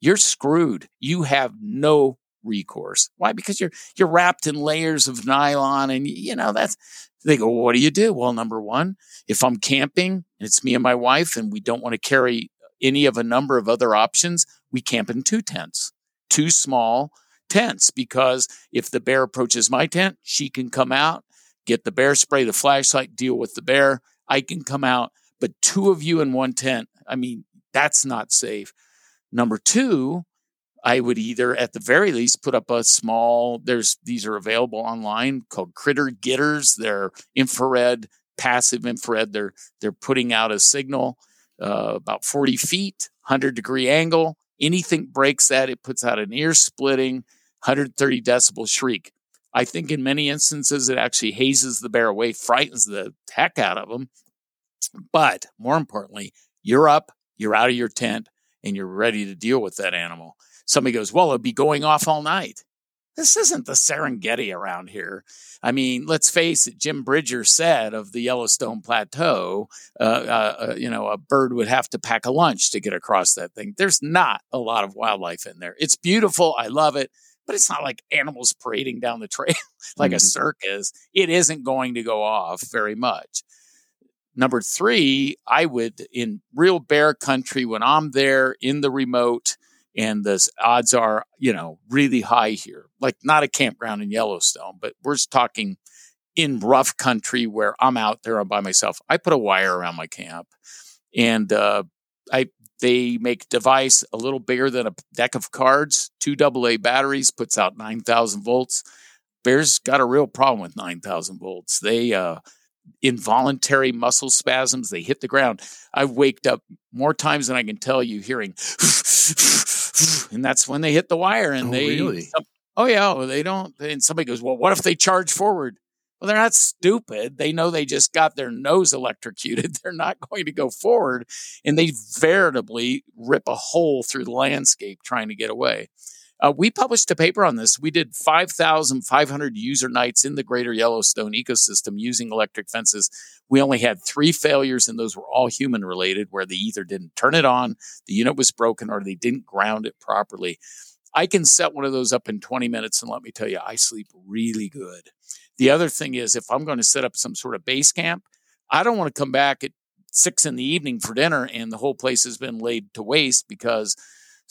you're screwed. You have no recourse. Why? Because you're you're wrapped in layers of nylon and you know that's they go, well, what do you do? Well, number one, if I'm camping and it's me and my wife and we don't want to carry any of a number of other options, we camp in two tents. Two small tents because if the bear approaches my tent, she can come out, get the bear spray, the flashlight, deal with the bear. I can come out, but two of you in one tent, I mean, that's not safe. Number two, I would either at the very least put up a small, there's these are available online called critter gitters. They're infrared, passive infrared. They're they're putting out a signal uh, about 40 feet, 100 degree angle. Anything breaks that, it puts out an ear splitting 130 decibel shriek. I think in many instances it actually hazes the bear away, frightens the heck out of them. But more importantly, you're up, you're out of your tent, and you're ready to deal with that animal. Somebody goes, Well, it'll be going off all night. This isn't the Serengeti around here. I mean, let's face it. Jim Bridger said of the Yellowstone Plateau, uh, uh, uh, you know, a bird would have to pack a lunch to get across that thing. There's not a lot of wildlife in there. It's beautiful. I love it but it's not like animals parading down the trail like mm-hmm. a circus. It isn't going to go off very much. Number three, I would in real bear country when I'm there in the remote, and the odds are, you know, really high here. Like not a campground in Yellowstone, but we're talking in rough country where I'm out there by myself. I put a wire around my camp, and uh, I they make device a little bigger than a deck of cards, two AA batteries, puts out 9,000 volts. Bears got a real problem with 9,000 volts. They, uh, involuntary muscle spasms, they hit the ground. I've waked up more times than I can tell you hearing, and that's when they hit the wire and oh, they, really? oh yeah, they don't, and somebody goes, well, what if they charge forward? Well, they're not stupid. They know they just got their nose electrocuted. They're not going to go forward. And they veritably rip a hole through the landscape trying to get away. Uh, we published a paper on this. We did 5,500 user nights in the greater Yellowstone ecosystem using electric fences. We only had three failures, and those were all human related, where they either didn't turn it on, the unit was broken, or they didn't ground it properly. I can set one of those up in 20 minutes, and let me tell you, I sleep really good. The other thing is, if I'm going to set up some sort of base camp, I don't want to come back at six in the evening for dinner and the whole place has been laid to waste because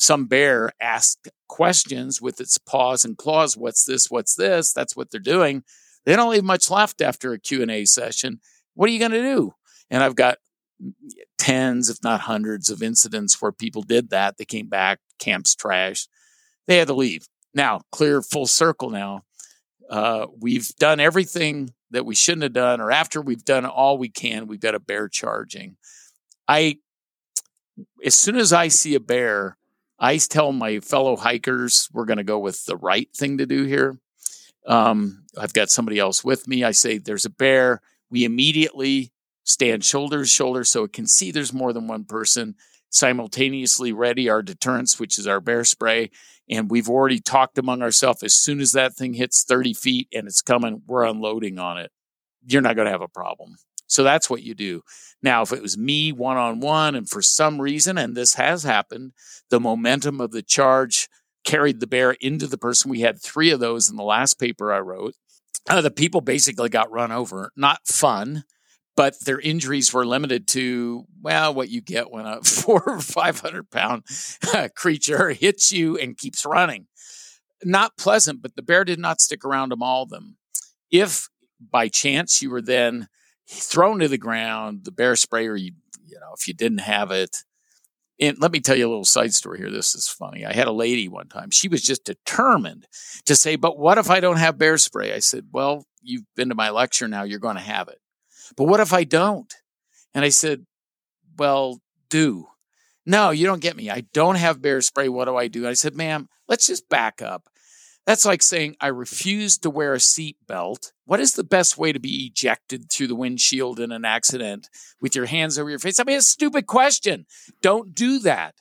some bear asked questions with its paws and claws. What's this? What's this? That's what they're doing. They don't leave much left after a Q&A session. What are you going to do? And I've got tens, if not hundreds, of incidents where people did that. They came back, camps trashed. They had to leave. Now, clear full circle now. Uh, we've done everything that we shouldn't have done, or after we've done all we can, we've got a bear charging. I, as soon as I see a bear, I tell my fellow hikers we're going to go with the right thing to do here. Um, I've got somebody else with me. I say there's a bear. We immediately stand shoulder to shoulder so it can see there's more than one person. Simultaneously ready our deterrents, which is our bear spray. And we've already talked among ourselves as soon as that thing hits 30 feet and it's coming, we're unloading on it. You're not going to have a problem. So that's what you do. Now, if it was me one on one, and for some reason, and this has happened, the momentum of the charge carried the bear into the person. We had three of those in the last paper I wrote. Uh, the people basically got run over. Not fun, but their injuries were limited to, well, what you get when a four or 500 pound creature hits you and keeps running. Not pleasant, but the bear did not stick around to maul them. If by chance you were then thrown to the ground, the bear sprayer, you, you know, if you didn't have it, and let me tell you a little side story here. This is funny. I had a lady one time. She was just determined to say, But what if I don't have bear spray? I said, Well, you've been to my lecture now. You're going to have it. But what if I don't? And I said, Well, do. No, you don't get me. I don't have bear spray. What do I do? I said, Ma'am, let's just back up. That's like saying, I refuse to wear a seat belt. What is the best way to be ejected through the windshield in an accident with your hands over your face? I mean, a stupid question. Don't do that.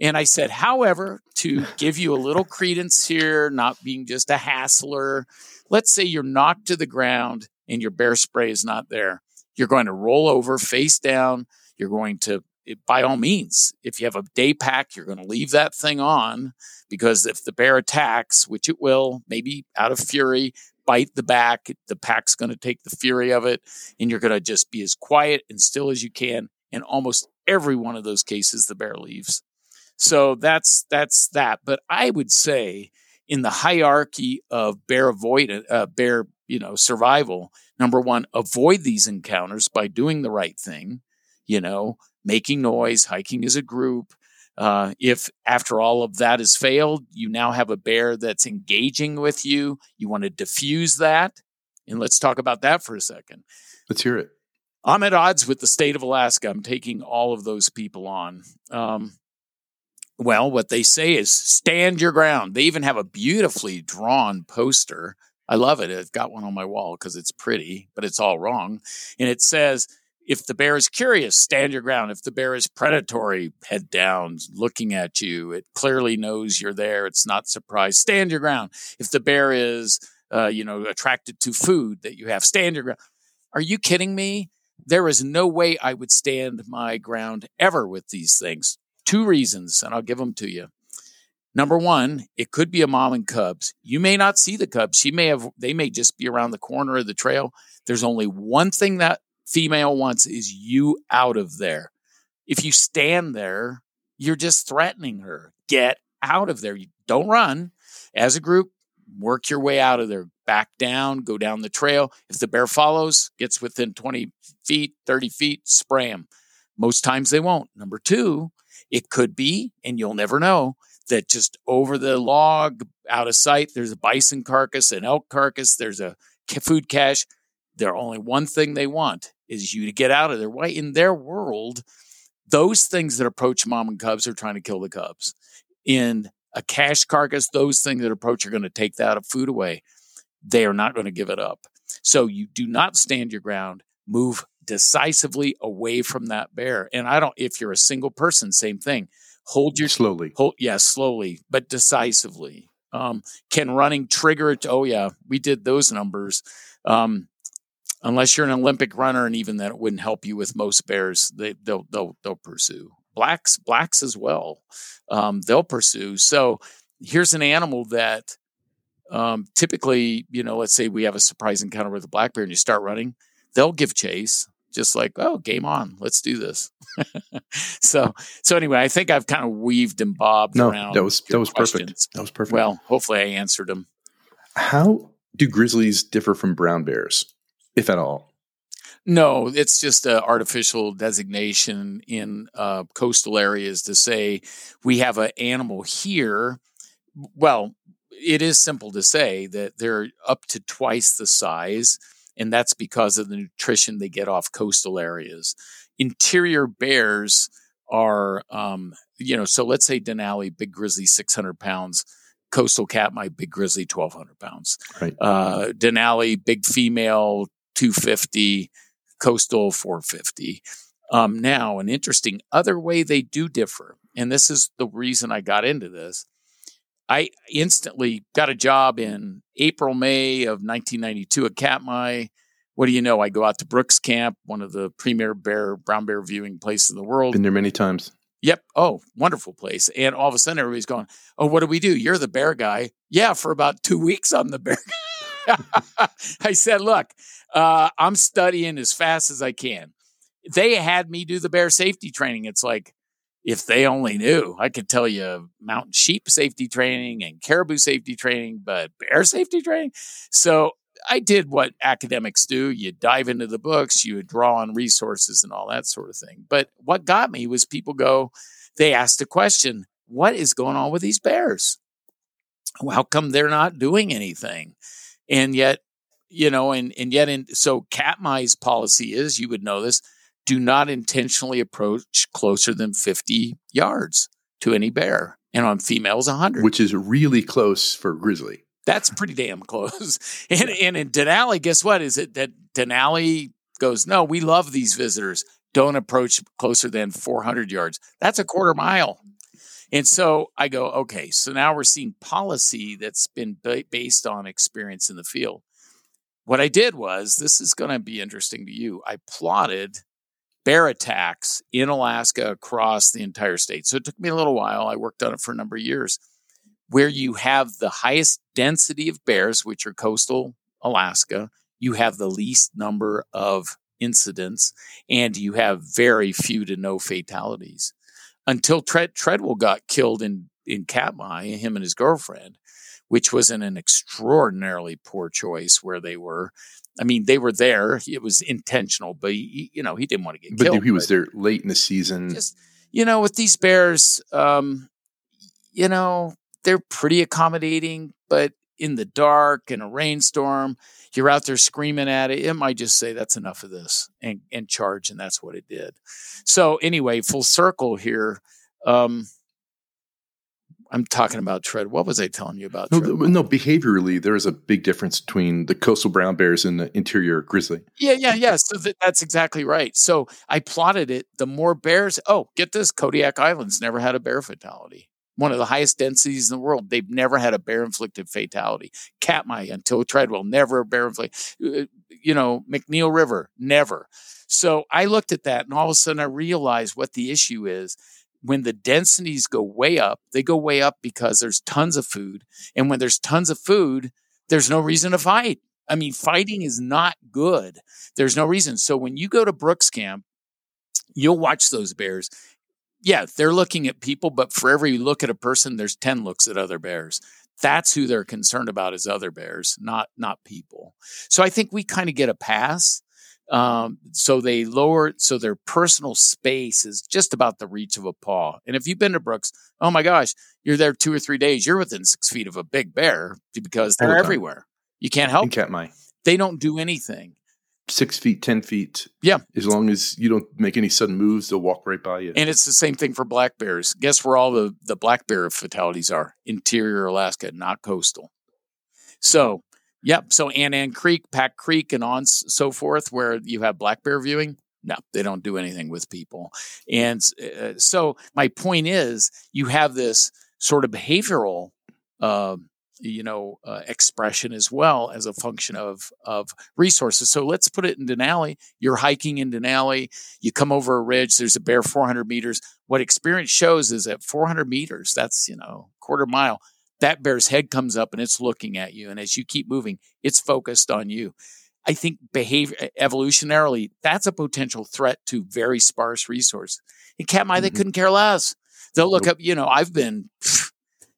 And I said, however, to give you a little credence here, not being just a hassler, let's say you're knocked to the ground and your bear spray is not there. You're going to roll over face down. You're going to by all means, if you have a day pack, you're going to leave that thing on because if the bear attacks, which it will, maybe out of fury, bite the back, the pack's going to take the fury of it, and you're going to just be as quiet and still as you can. In almost every one of those cases, the bear leaves. So that's that's that. But I would say in the hierarchy of bear avoid uh, bear you know survival, number one, avoid these encounters by doing the right thing. You know, making noise, hiking as a group. Uh, if after all of that has failed, you now have a bear that's engaging with you, you want to diffuse that. And let's talk about that for a second. Let's hear it. I'm at odds with the state of Alaska. I'm taking all of those people on. Um, well, what they say is stand your ground. They even have a beautifully drawn poster. I love it. I've got one on my wall because it's pretty, but it's all wrong. And it says, if the bear is curious, stand your ground. If the bear is predatory, head down, looking at you. It clearly knows you're there. It's not surprised. Stand your ground. If the bear is, uh, you know, attracted to food that you have, stand your ground. Are you kidding me? There is no way I would stand my ground ever with these things. Two reasons, and I'll give them to you. Number one, it could be a mom and cubs. You may not see the cubs. She may have, they may just be around the corner of the trail. There's only one thing that female wants is you out of there. If you stand there, you're just threatening her. Get out of there. You don't run. As a group, work your way out of there. Back down, go down the trail. If the bear follows, gets within 20 feet, 30 feet, spray them. Most times they won't. Number two, it could be, and you'll never know, that just over the log, out of sight, there's a bison carcass, an elk carcass, there's a food cache. They're only one thing they want is you to get out of their way. in their world, those things that approach mom and cubs are trying to kill the cubs. In a cache carcass, those things that approach are going to take that food away. They are not going to give it up. So you do not stand your ground. Move decisively away from that bear. And I don't. If you're a single person, same thing. Hold your slowly. Hold yes, yeah, slowly, but decisively. Um, can running trigger it? Oh yeah, we did those numbers. Um, unless you're an Olympic runner, and even then, it wouldn't help you with most bears. They they'll they'll they'll pursue blacks blacks as well. Um, they'll pursue. So here's an animal that um, typically, you know, let's say we have a surprise encounter with a black bear, and you start running, they'll give chase. Just like, oh, game on, let's do this. so, so anyway, I think I've kind of weaved and bobbed no, around. That was that was questions. perfect. That was perfect. Well, hopefully, I answered them. How do grizzlies differ from brown bears, if at all? No, it's just an artificial designation in uh, coastal areas to say we have an animal here. Well, it is simple to say that they're up to twice the size, and that's because of the nutrition they get off coastal areas. Interior bears are, um, you know, so let's say Denali, big grizzly, 600 pounds, coastal Katmai, big grizzly, 1,200 pounds. Right. Uh, Denali, big female, 250 coastal 450. Um, now, an interesting other way they do differ, and this is the reason I got into this. I instantly got a job in April, May of 1992 at Katmai. What do you know? I go out to Brooks Camp, one of the premier bear, brown bear viewing places in the world. Been there many times. Yep. Oh, wonderful place. And all of a sudden, everybody's going, Oh, what do we do? You're the bear guy. Yeah, for about two weeks, I'm the bear I said, Look, uh, I'm studying as fast as I can. They had me do the bear safety training. It's like, if they only knew, I could tell you mountain sheep safety training and caribou safety training, but bear safety training. So I did what academics do. You dive into the books, you draw on resources and all that sort of thing. But what got me was people go, they asked the question, what is going on with these bears? How come they're not doing anything? And yet you know, and and yet, in so Katmai's policy is, you would know this, do not intentionally approach closer than fifty yards to any bear, and on females, hundred, which is really close for grizzly. That's pretty damn close. And and in Denali, guess what? Is it that Denali goes, no, we love these visitors. Don't approach closer than 400 yards. That's a quarter mile. And so I go, okay, so now we're seeing policy that's been based on experience in the field what I did was this is going to be interesting to you. I plotted bear attacks in Alaska across the entire state. So it took me a little while. I worked on it for a number of years. Where you have the highest density of bears, which are coastal Alaska, you have the least number of incidents and you have very few to no fatalities. Until Tread- Treadwell got killed in, in Katmai, him and his girlfriend, which was in an extraordinarily poor choice where they were. I mean, they were there. It was intentional, but he, you know, he didn't want to get killed. but killed. he was there late in the season. Just, you know, with these bears, um, you know, they're pretty accommodating, but in the dark in a rainstorm, you're out there screaming at it. It might just say that's enough of this and, and charge, and that's what it did. So anyway, full circle here. Um, I'm talking about tread. What was I telling you about? No, no, behaviorally, there is a big difference between the coastal brown bears and the interior grizzly. Yeah, yeah, yeah. So that, that's exactly right. So I plotted it. The more bears, oh, get this: Kodiak Islands never had a bear fatality. One of the highest densities in the world. They've never had a bear inflicted fatality. Katmai until Treadwell, never a bear inflicted. Uh, you know, McNeil River, never. So I looked at that, and all of a sudden I realized what the issue is when the densities go way up, they go way up because there's tons of food. And when there's tons of food, there's no reason to fight. I mean, fighting is not good. There's no reason. So when you go to Brooks Camp, you'll watch those bears. Yeah, they're looking at people, but for every look at a person, there's 10 looks at other bears. That's who they're concerned about is other bears, not not people. So I think we kind of get a pass um, so they lower, so their personal space is just about the reach of a paw. And if you've been to Brooks, oh my gosh, you're there two or three days, you're within six feet of a big bear because they're everywhere. You can't help. Katmai. They don't do anything. Six feet, ten feet. Yeah. As long as you don't make any sudden moves, they'll walk right by you. And it's the same thing for black bears. Guess where all the the black bear fatalities are? Interior Alaska, not coastal. So Yep. So Anan Creek, Pack Creek, and on so forth, where you have black bear viewing. No, they don't do anything with people. And uh, so my point is, you have this sort of behavioral, uh, you know, uh, expression as well as a function of of resources. So let's put it in Denali. You're hiking in Denali. You come over a ridge. There's a bear 400 meters. What experience shows is at 400 meters, that's you know quarter mile that bear's head comes up and it's looking at you. And as you keep moving, it's focused on you. I think behavior evolutionarily, that's a potential threat to very sparse resources. In Katmai, mm-hmm. they couldn't care less. They'll look up, you know, I've been,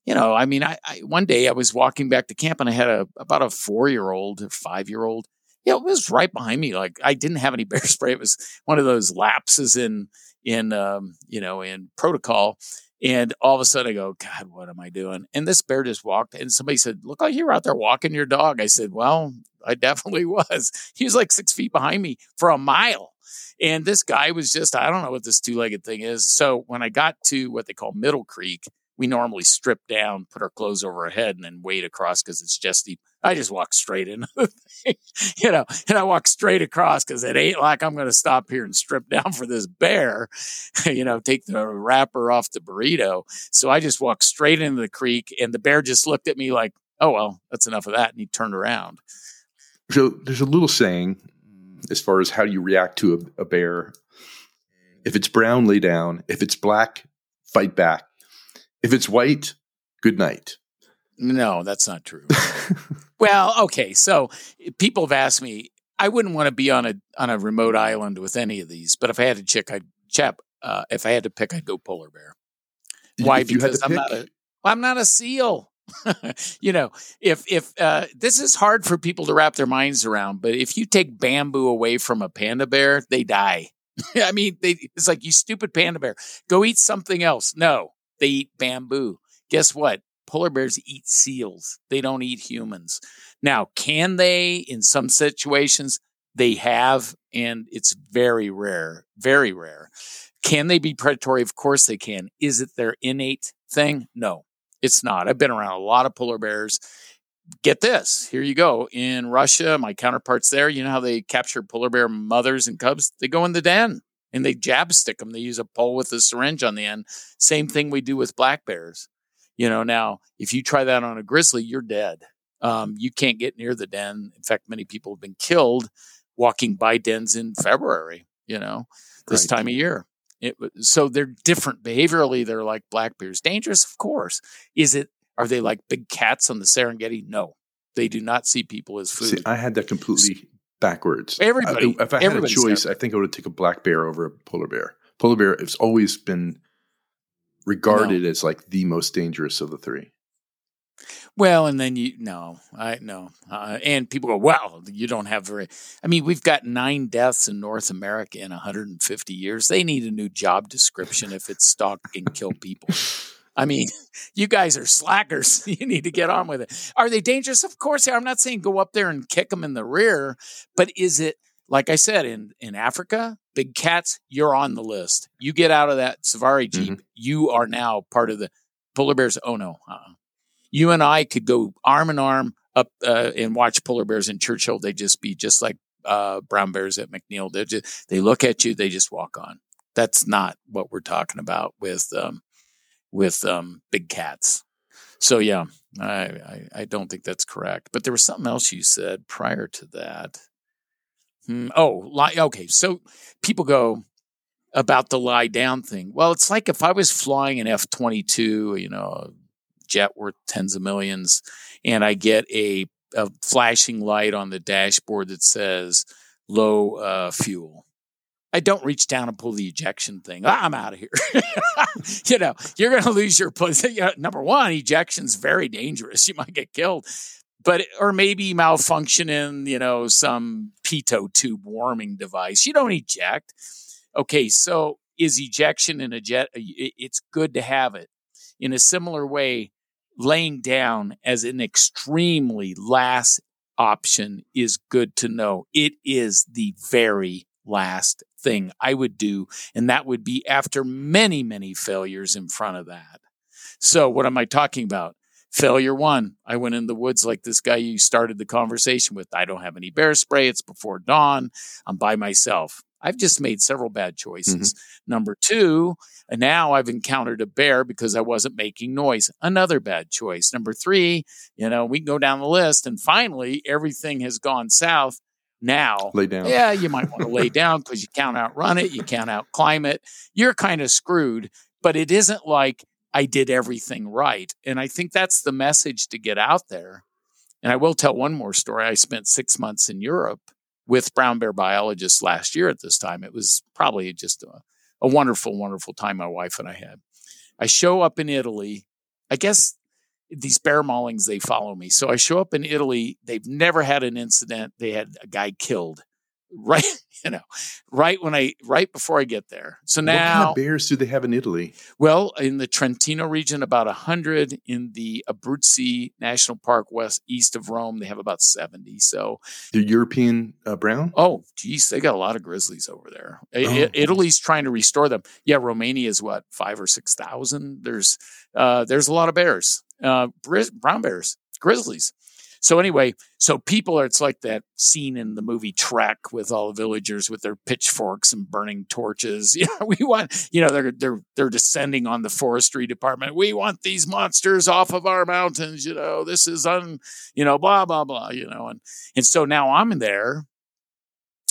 you know, I mean, I, I one day I was walking back to camp and I had a about a four year old five year old. Know, it was right behind me. Like I didn't have any bear spray. It was one of those lapses in in um, you know in protocol. And all of a sudden I go, God, what am I doing? And this bear just walked and somebody said, Look like you were out there walking your dog. I said, Well, I definitely was. He was like six feet behind me for a mile. And this guy was just, I don't know what this two legged thing is. So when I got to what they call Middle Creek, we normally strip down, put our clothes over our head, and then wade across because it's just deep. I just walk straight in, you know, and I walk straight across because it ain't like I'm going to stop here and strip down for this bear, you know, take the wrapper off the burrito. So I just walked straight into the creek, and the bear just looked at me like, "Oh well, that's enough of that," and he turned around. So there's a little saying as far as how you react to a, a bear. If it's brown, lay down. If it's black, fight back if it's white, good night. No, that's not true. well, okay. So people have asked me, I wouldn't want to be on a on a remote island with any of these, but if I had to check, I'd chap. Uh, if I had to pick, I'd go polar bear. Why? If because I'm pick? not a I'm not a seal. you know, if if uh, this is hard for people to wrap their minds around, but if you take bamboo away from a panda bear, they die. I mean, they, it's like you stupid panda bear. Go eat something else. No, they eat bamboo. Guess what? Polar bears eat seals. They don't eat humans. Now, can they in some situations? They have, and it's very rare, very rare. Can they be predatory? Of course they can. Is it their innate thing? No, it's not. I've been around a lot of polar bears. Get this. Here you go. In Russia, my counterparts there, you know how they capture polar bear mothers and cubs? They go in the den and they jab stick them. They use a pole with a syringe on the end. Same thing we do with black bears. You know, now if you try that on a grizzly, you're dead. Um, you can't get near the den. In fact, many people have been killed walking by dens in February. You know, this right. time of year. It, so they're different behaviorally. They're like black bears. Dangerous, of course. Is it? Are they like big cats on the Serengeti? No, they do not see people as food. See, I had that completely backwards. Everybody, I, if I had a choice, I think I would take a black bear over a polar bear. Polar bear has always been regarded no. as like the most dangerous of the three. Well, and then you no, I no, uh, and people go, "Well, you don't have very." I mean, we've got nine deaths in North America in 150 years. They need a new job description if it's stalk and kill people. I mean, you guys are slackers. You need to get on with it. Are they dangerous? Of course they are. I'm not saying go up there and kick them in the rear, but is it like I said in in Africa, big cats, you're on the list. You get out of that safari jeep, mm-hmm. you are now part of the polar bears. Oh no, uh-uh. you and I could go arm in arm up uh, and watch polar bears in Churchill. They just be just like uh, brown bears at McNeil. They just they look at you, they just walk on. That's not what we're talking about with um, with um, big cats. So yeah, I, I, I don't think that's correct. But there was something else you said prior to that. Hmm, oh, lie, okay. So people go about the lie down thing. Well, it's like if I was flying an F twenty two, you know, jet worth tens of millions, and I get a a flashing light on the dashboard that says low uh, fuel. I don't reach down and pull the ejection thing. I'm out of here. you know, you're going to lose your. You know, number one, ejection's very dangerous. You might get killed. But or maybe malfunction in you know some pitot tube warming device. You don't eject. Okay, so is ejection in a jet? It's good to have it. In a similar way, laying down as an extremely last option is good to know. It is the very last thing I would do. And that would be after many, many failures in front of that. So, what am I talking about? Failure one, I went in the woods like this guy you started the conversation with. I don't have any bear spray. It's before dawn. I'm by myself. I've just made several bad choices. Mm-hmm. Number two, and now I've encountered a bear because I wasn't making noise. Another bad choice. Number three, you know, we can go down the list. And finally, everything has gone south now lay down. yeah you might want to lay down because you can't outrun it you can't outclimb it. You're kind of screwed but it isn't like i did everything right and i think that's the message to get out there. And i will tell one more story. I spent six months in europe with brown bear biologists last year at this time. It was probably just a, a wonderful wonderful time my wife and i had. I show up in italy. I guess these bear maulings, they follow me. So I show up in Italy. They've never had an incident. They had a guy killed right you know right when i right before i get there so now what kind of bears do they have in italy well in the trentino region about 100 in the abruzzi national park west east of rome they have about 70 so the european uh, brown oh geez they got a lot of grizzlies over there oh. italy's trying to restore them yeah romania is what five or six thousand there's uh, there's a lot of bears uh, brown bears grizzlies so anyway, so people are it's like that scene in the movie Shrek with all the villagers with their pitchforks and burning torches. You know, we want, you know, they're they're they're descending on the forestry department. We want these monsters off of our mountains, you know. This is un, you know, blah blah blah, you know. And and so now I'm in there.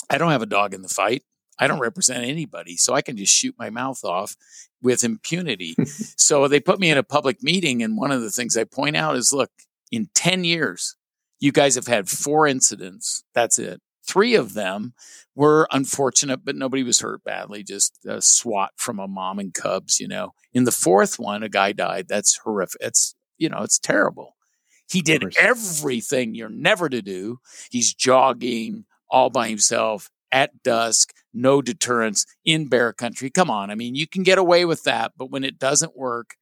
I don't have a dog in the fight. I don't represent anybody, so I can just shoot my mouth off with impunity. so they put me in a public meeting, and one of the things I point out is, look, in 10 years, you guys have had four incidents. That's it. Three of them were unfortunate, but nobody was hurt badly, just a swat from a mom and cubs, you know. In the fourth one, a guy died. That's horrific. It's, you know, it's terrible. He did everything you're never to do. He's jogging all by himself at dusk, no deterrence in bear country. Come on. I mean, you can get away with that, but when it doesn't work,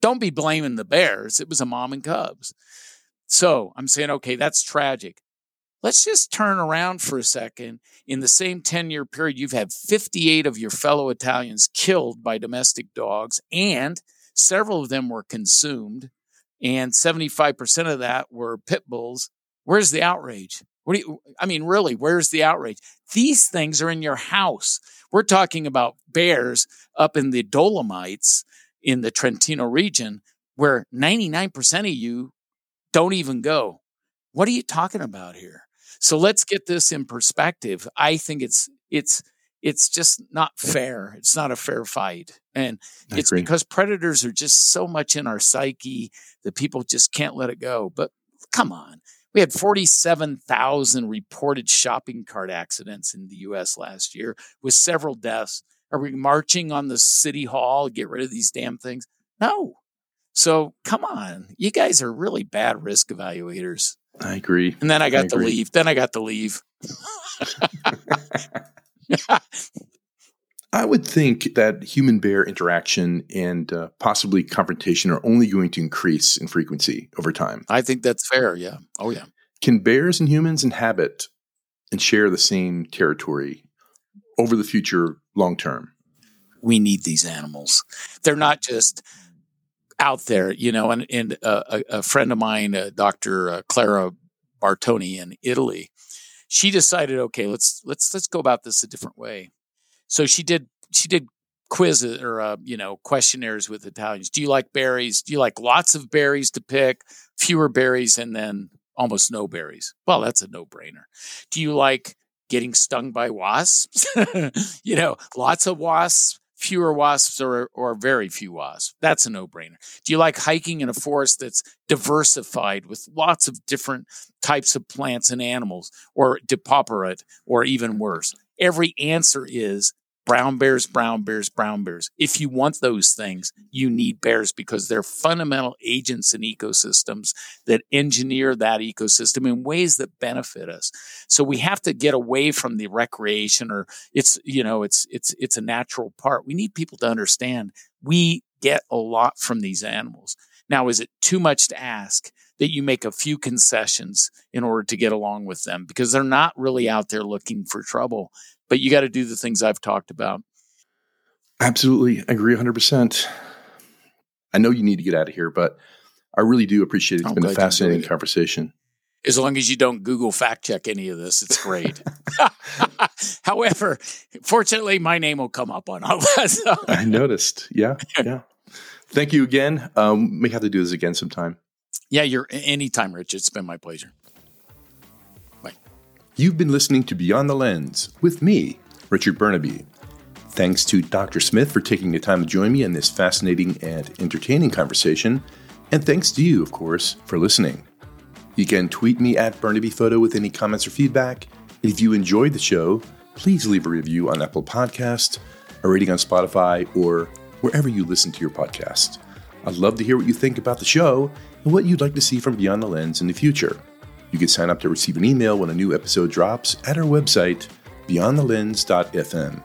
don't be blaming the bears. It was a mom and cubs. So I'm saying, okay, that's tragic. Let's just turn around for a second. In the same 10 year period, you've had 58 of your fellow Italians killed by domestic dogs, and several of them were consumed, and 75% of that were pit bulls. Where's the outrage? What do you, I mean, really, where's the outrage? These things are in your house. We're talking about bears up in the Dolomites in the Trentino region, where 99% of you don't even go. What are you talking about here? So let's get this in perspective. I think it's it's it's just not fair. It's not a fair fight. And I it's agree. because predators are just so much in our psyche that people just can't let it go. But come on. We had 47,000 reported shopping cart accidents in the US last year with several deaths. Are we marching on the city hall, get rid of these damn things? No. So come on, you guys are really bad risk evaluators. I agree. And then I got I to leave. Then I got to leave. I would think that human bear interaction and uh, possibly confrontation are only going to increase in frequency over time. I think that's fair. Yeah. Oh, yeah. Can bears and humans inhabit and share the same territory over the future long term? We need these animals. They're not just out there, you know, and, and uh, a, a, friend of mine, uh, Dr. Uh, Clara Bartoni in Italy, she decided, okay, let's, let's, let's go about this a different way. So she did, she did quizzes or, uh, you know, questionnaires with Italians. Do you like berries? Do you like lots of berries to pick, fewer berries, and then almost no berries? Well, that's a no brainer. Do you like getting stung by wasps? you know, lots of wasps, fewer wasps or, or very few wasps. That's a no brainer. Do you like hiking in a forest that's diversified with lots of different types of plants and animals or depauperate or even worse? Every answer is brown bears, brown bears, brown bears. If you want those things, you need bears because they're fundamental agents in ecosystems that engineer that ecosystem in ways that benefit us. So we have to get away from the recreation or it's, you know, it's, it's, it's a natural part. We need people to understand we get a lot from these animals. Now, is it too much to ask that you make a few concessions in order to get along with them because they're not really out there looking for trouble? but you got to do the things I've talked about. Absolutely. I agree 100%. I know you need to get out of here, but I really do appreciate it. It's I'm been a fascinating conversation. As long as you don't Google fact check any of this, it's great. However, fortunately, my name will come up on all that. So. I noticed. Yeah. Yeah. Thank you again. Um, we have to do this again sometime. Yeah, you're anytime, Rich. It's been my pleasure. You've been listening to Beyond the Lens with me, Richard Bernabe. Thanks to Dr. Smith for taking the time to join me in this fascinating and entertaining conversation. And thanks to you, of course, for listening. You can tweet me at Bernabe Photo with any comments or feedback. If you enjoyed the show, please leave a review on Apple Podcast, a rating on Spotify, or wherever you listen to your podcast. I'd love to hear what you think about the show and what you'd like to see from Beyond the Lens in the future. You can sign up to receive an email when a new episode drops at our website, beyondthelens.fm.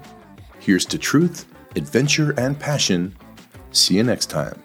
Here's to truth, adventure, and passion. See you next time.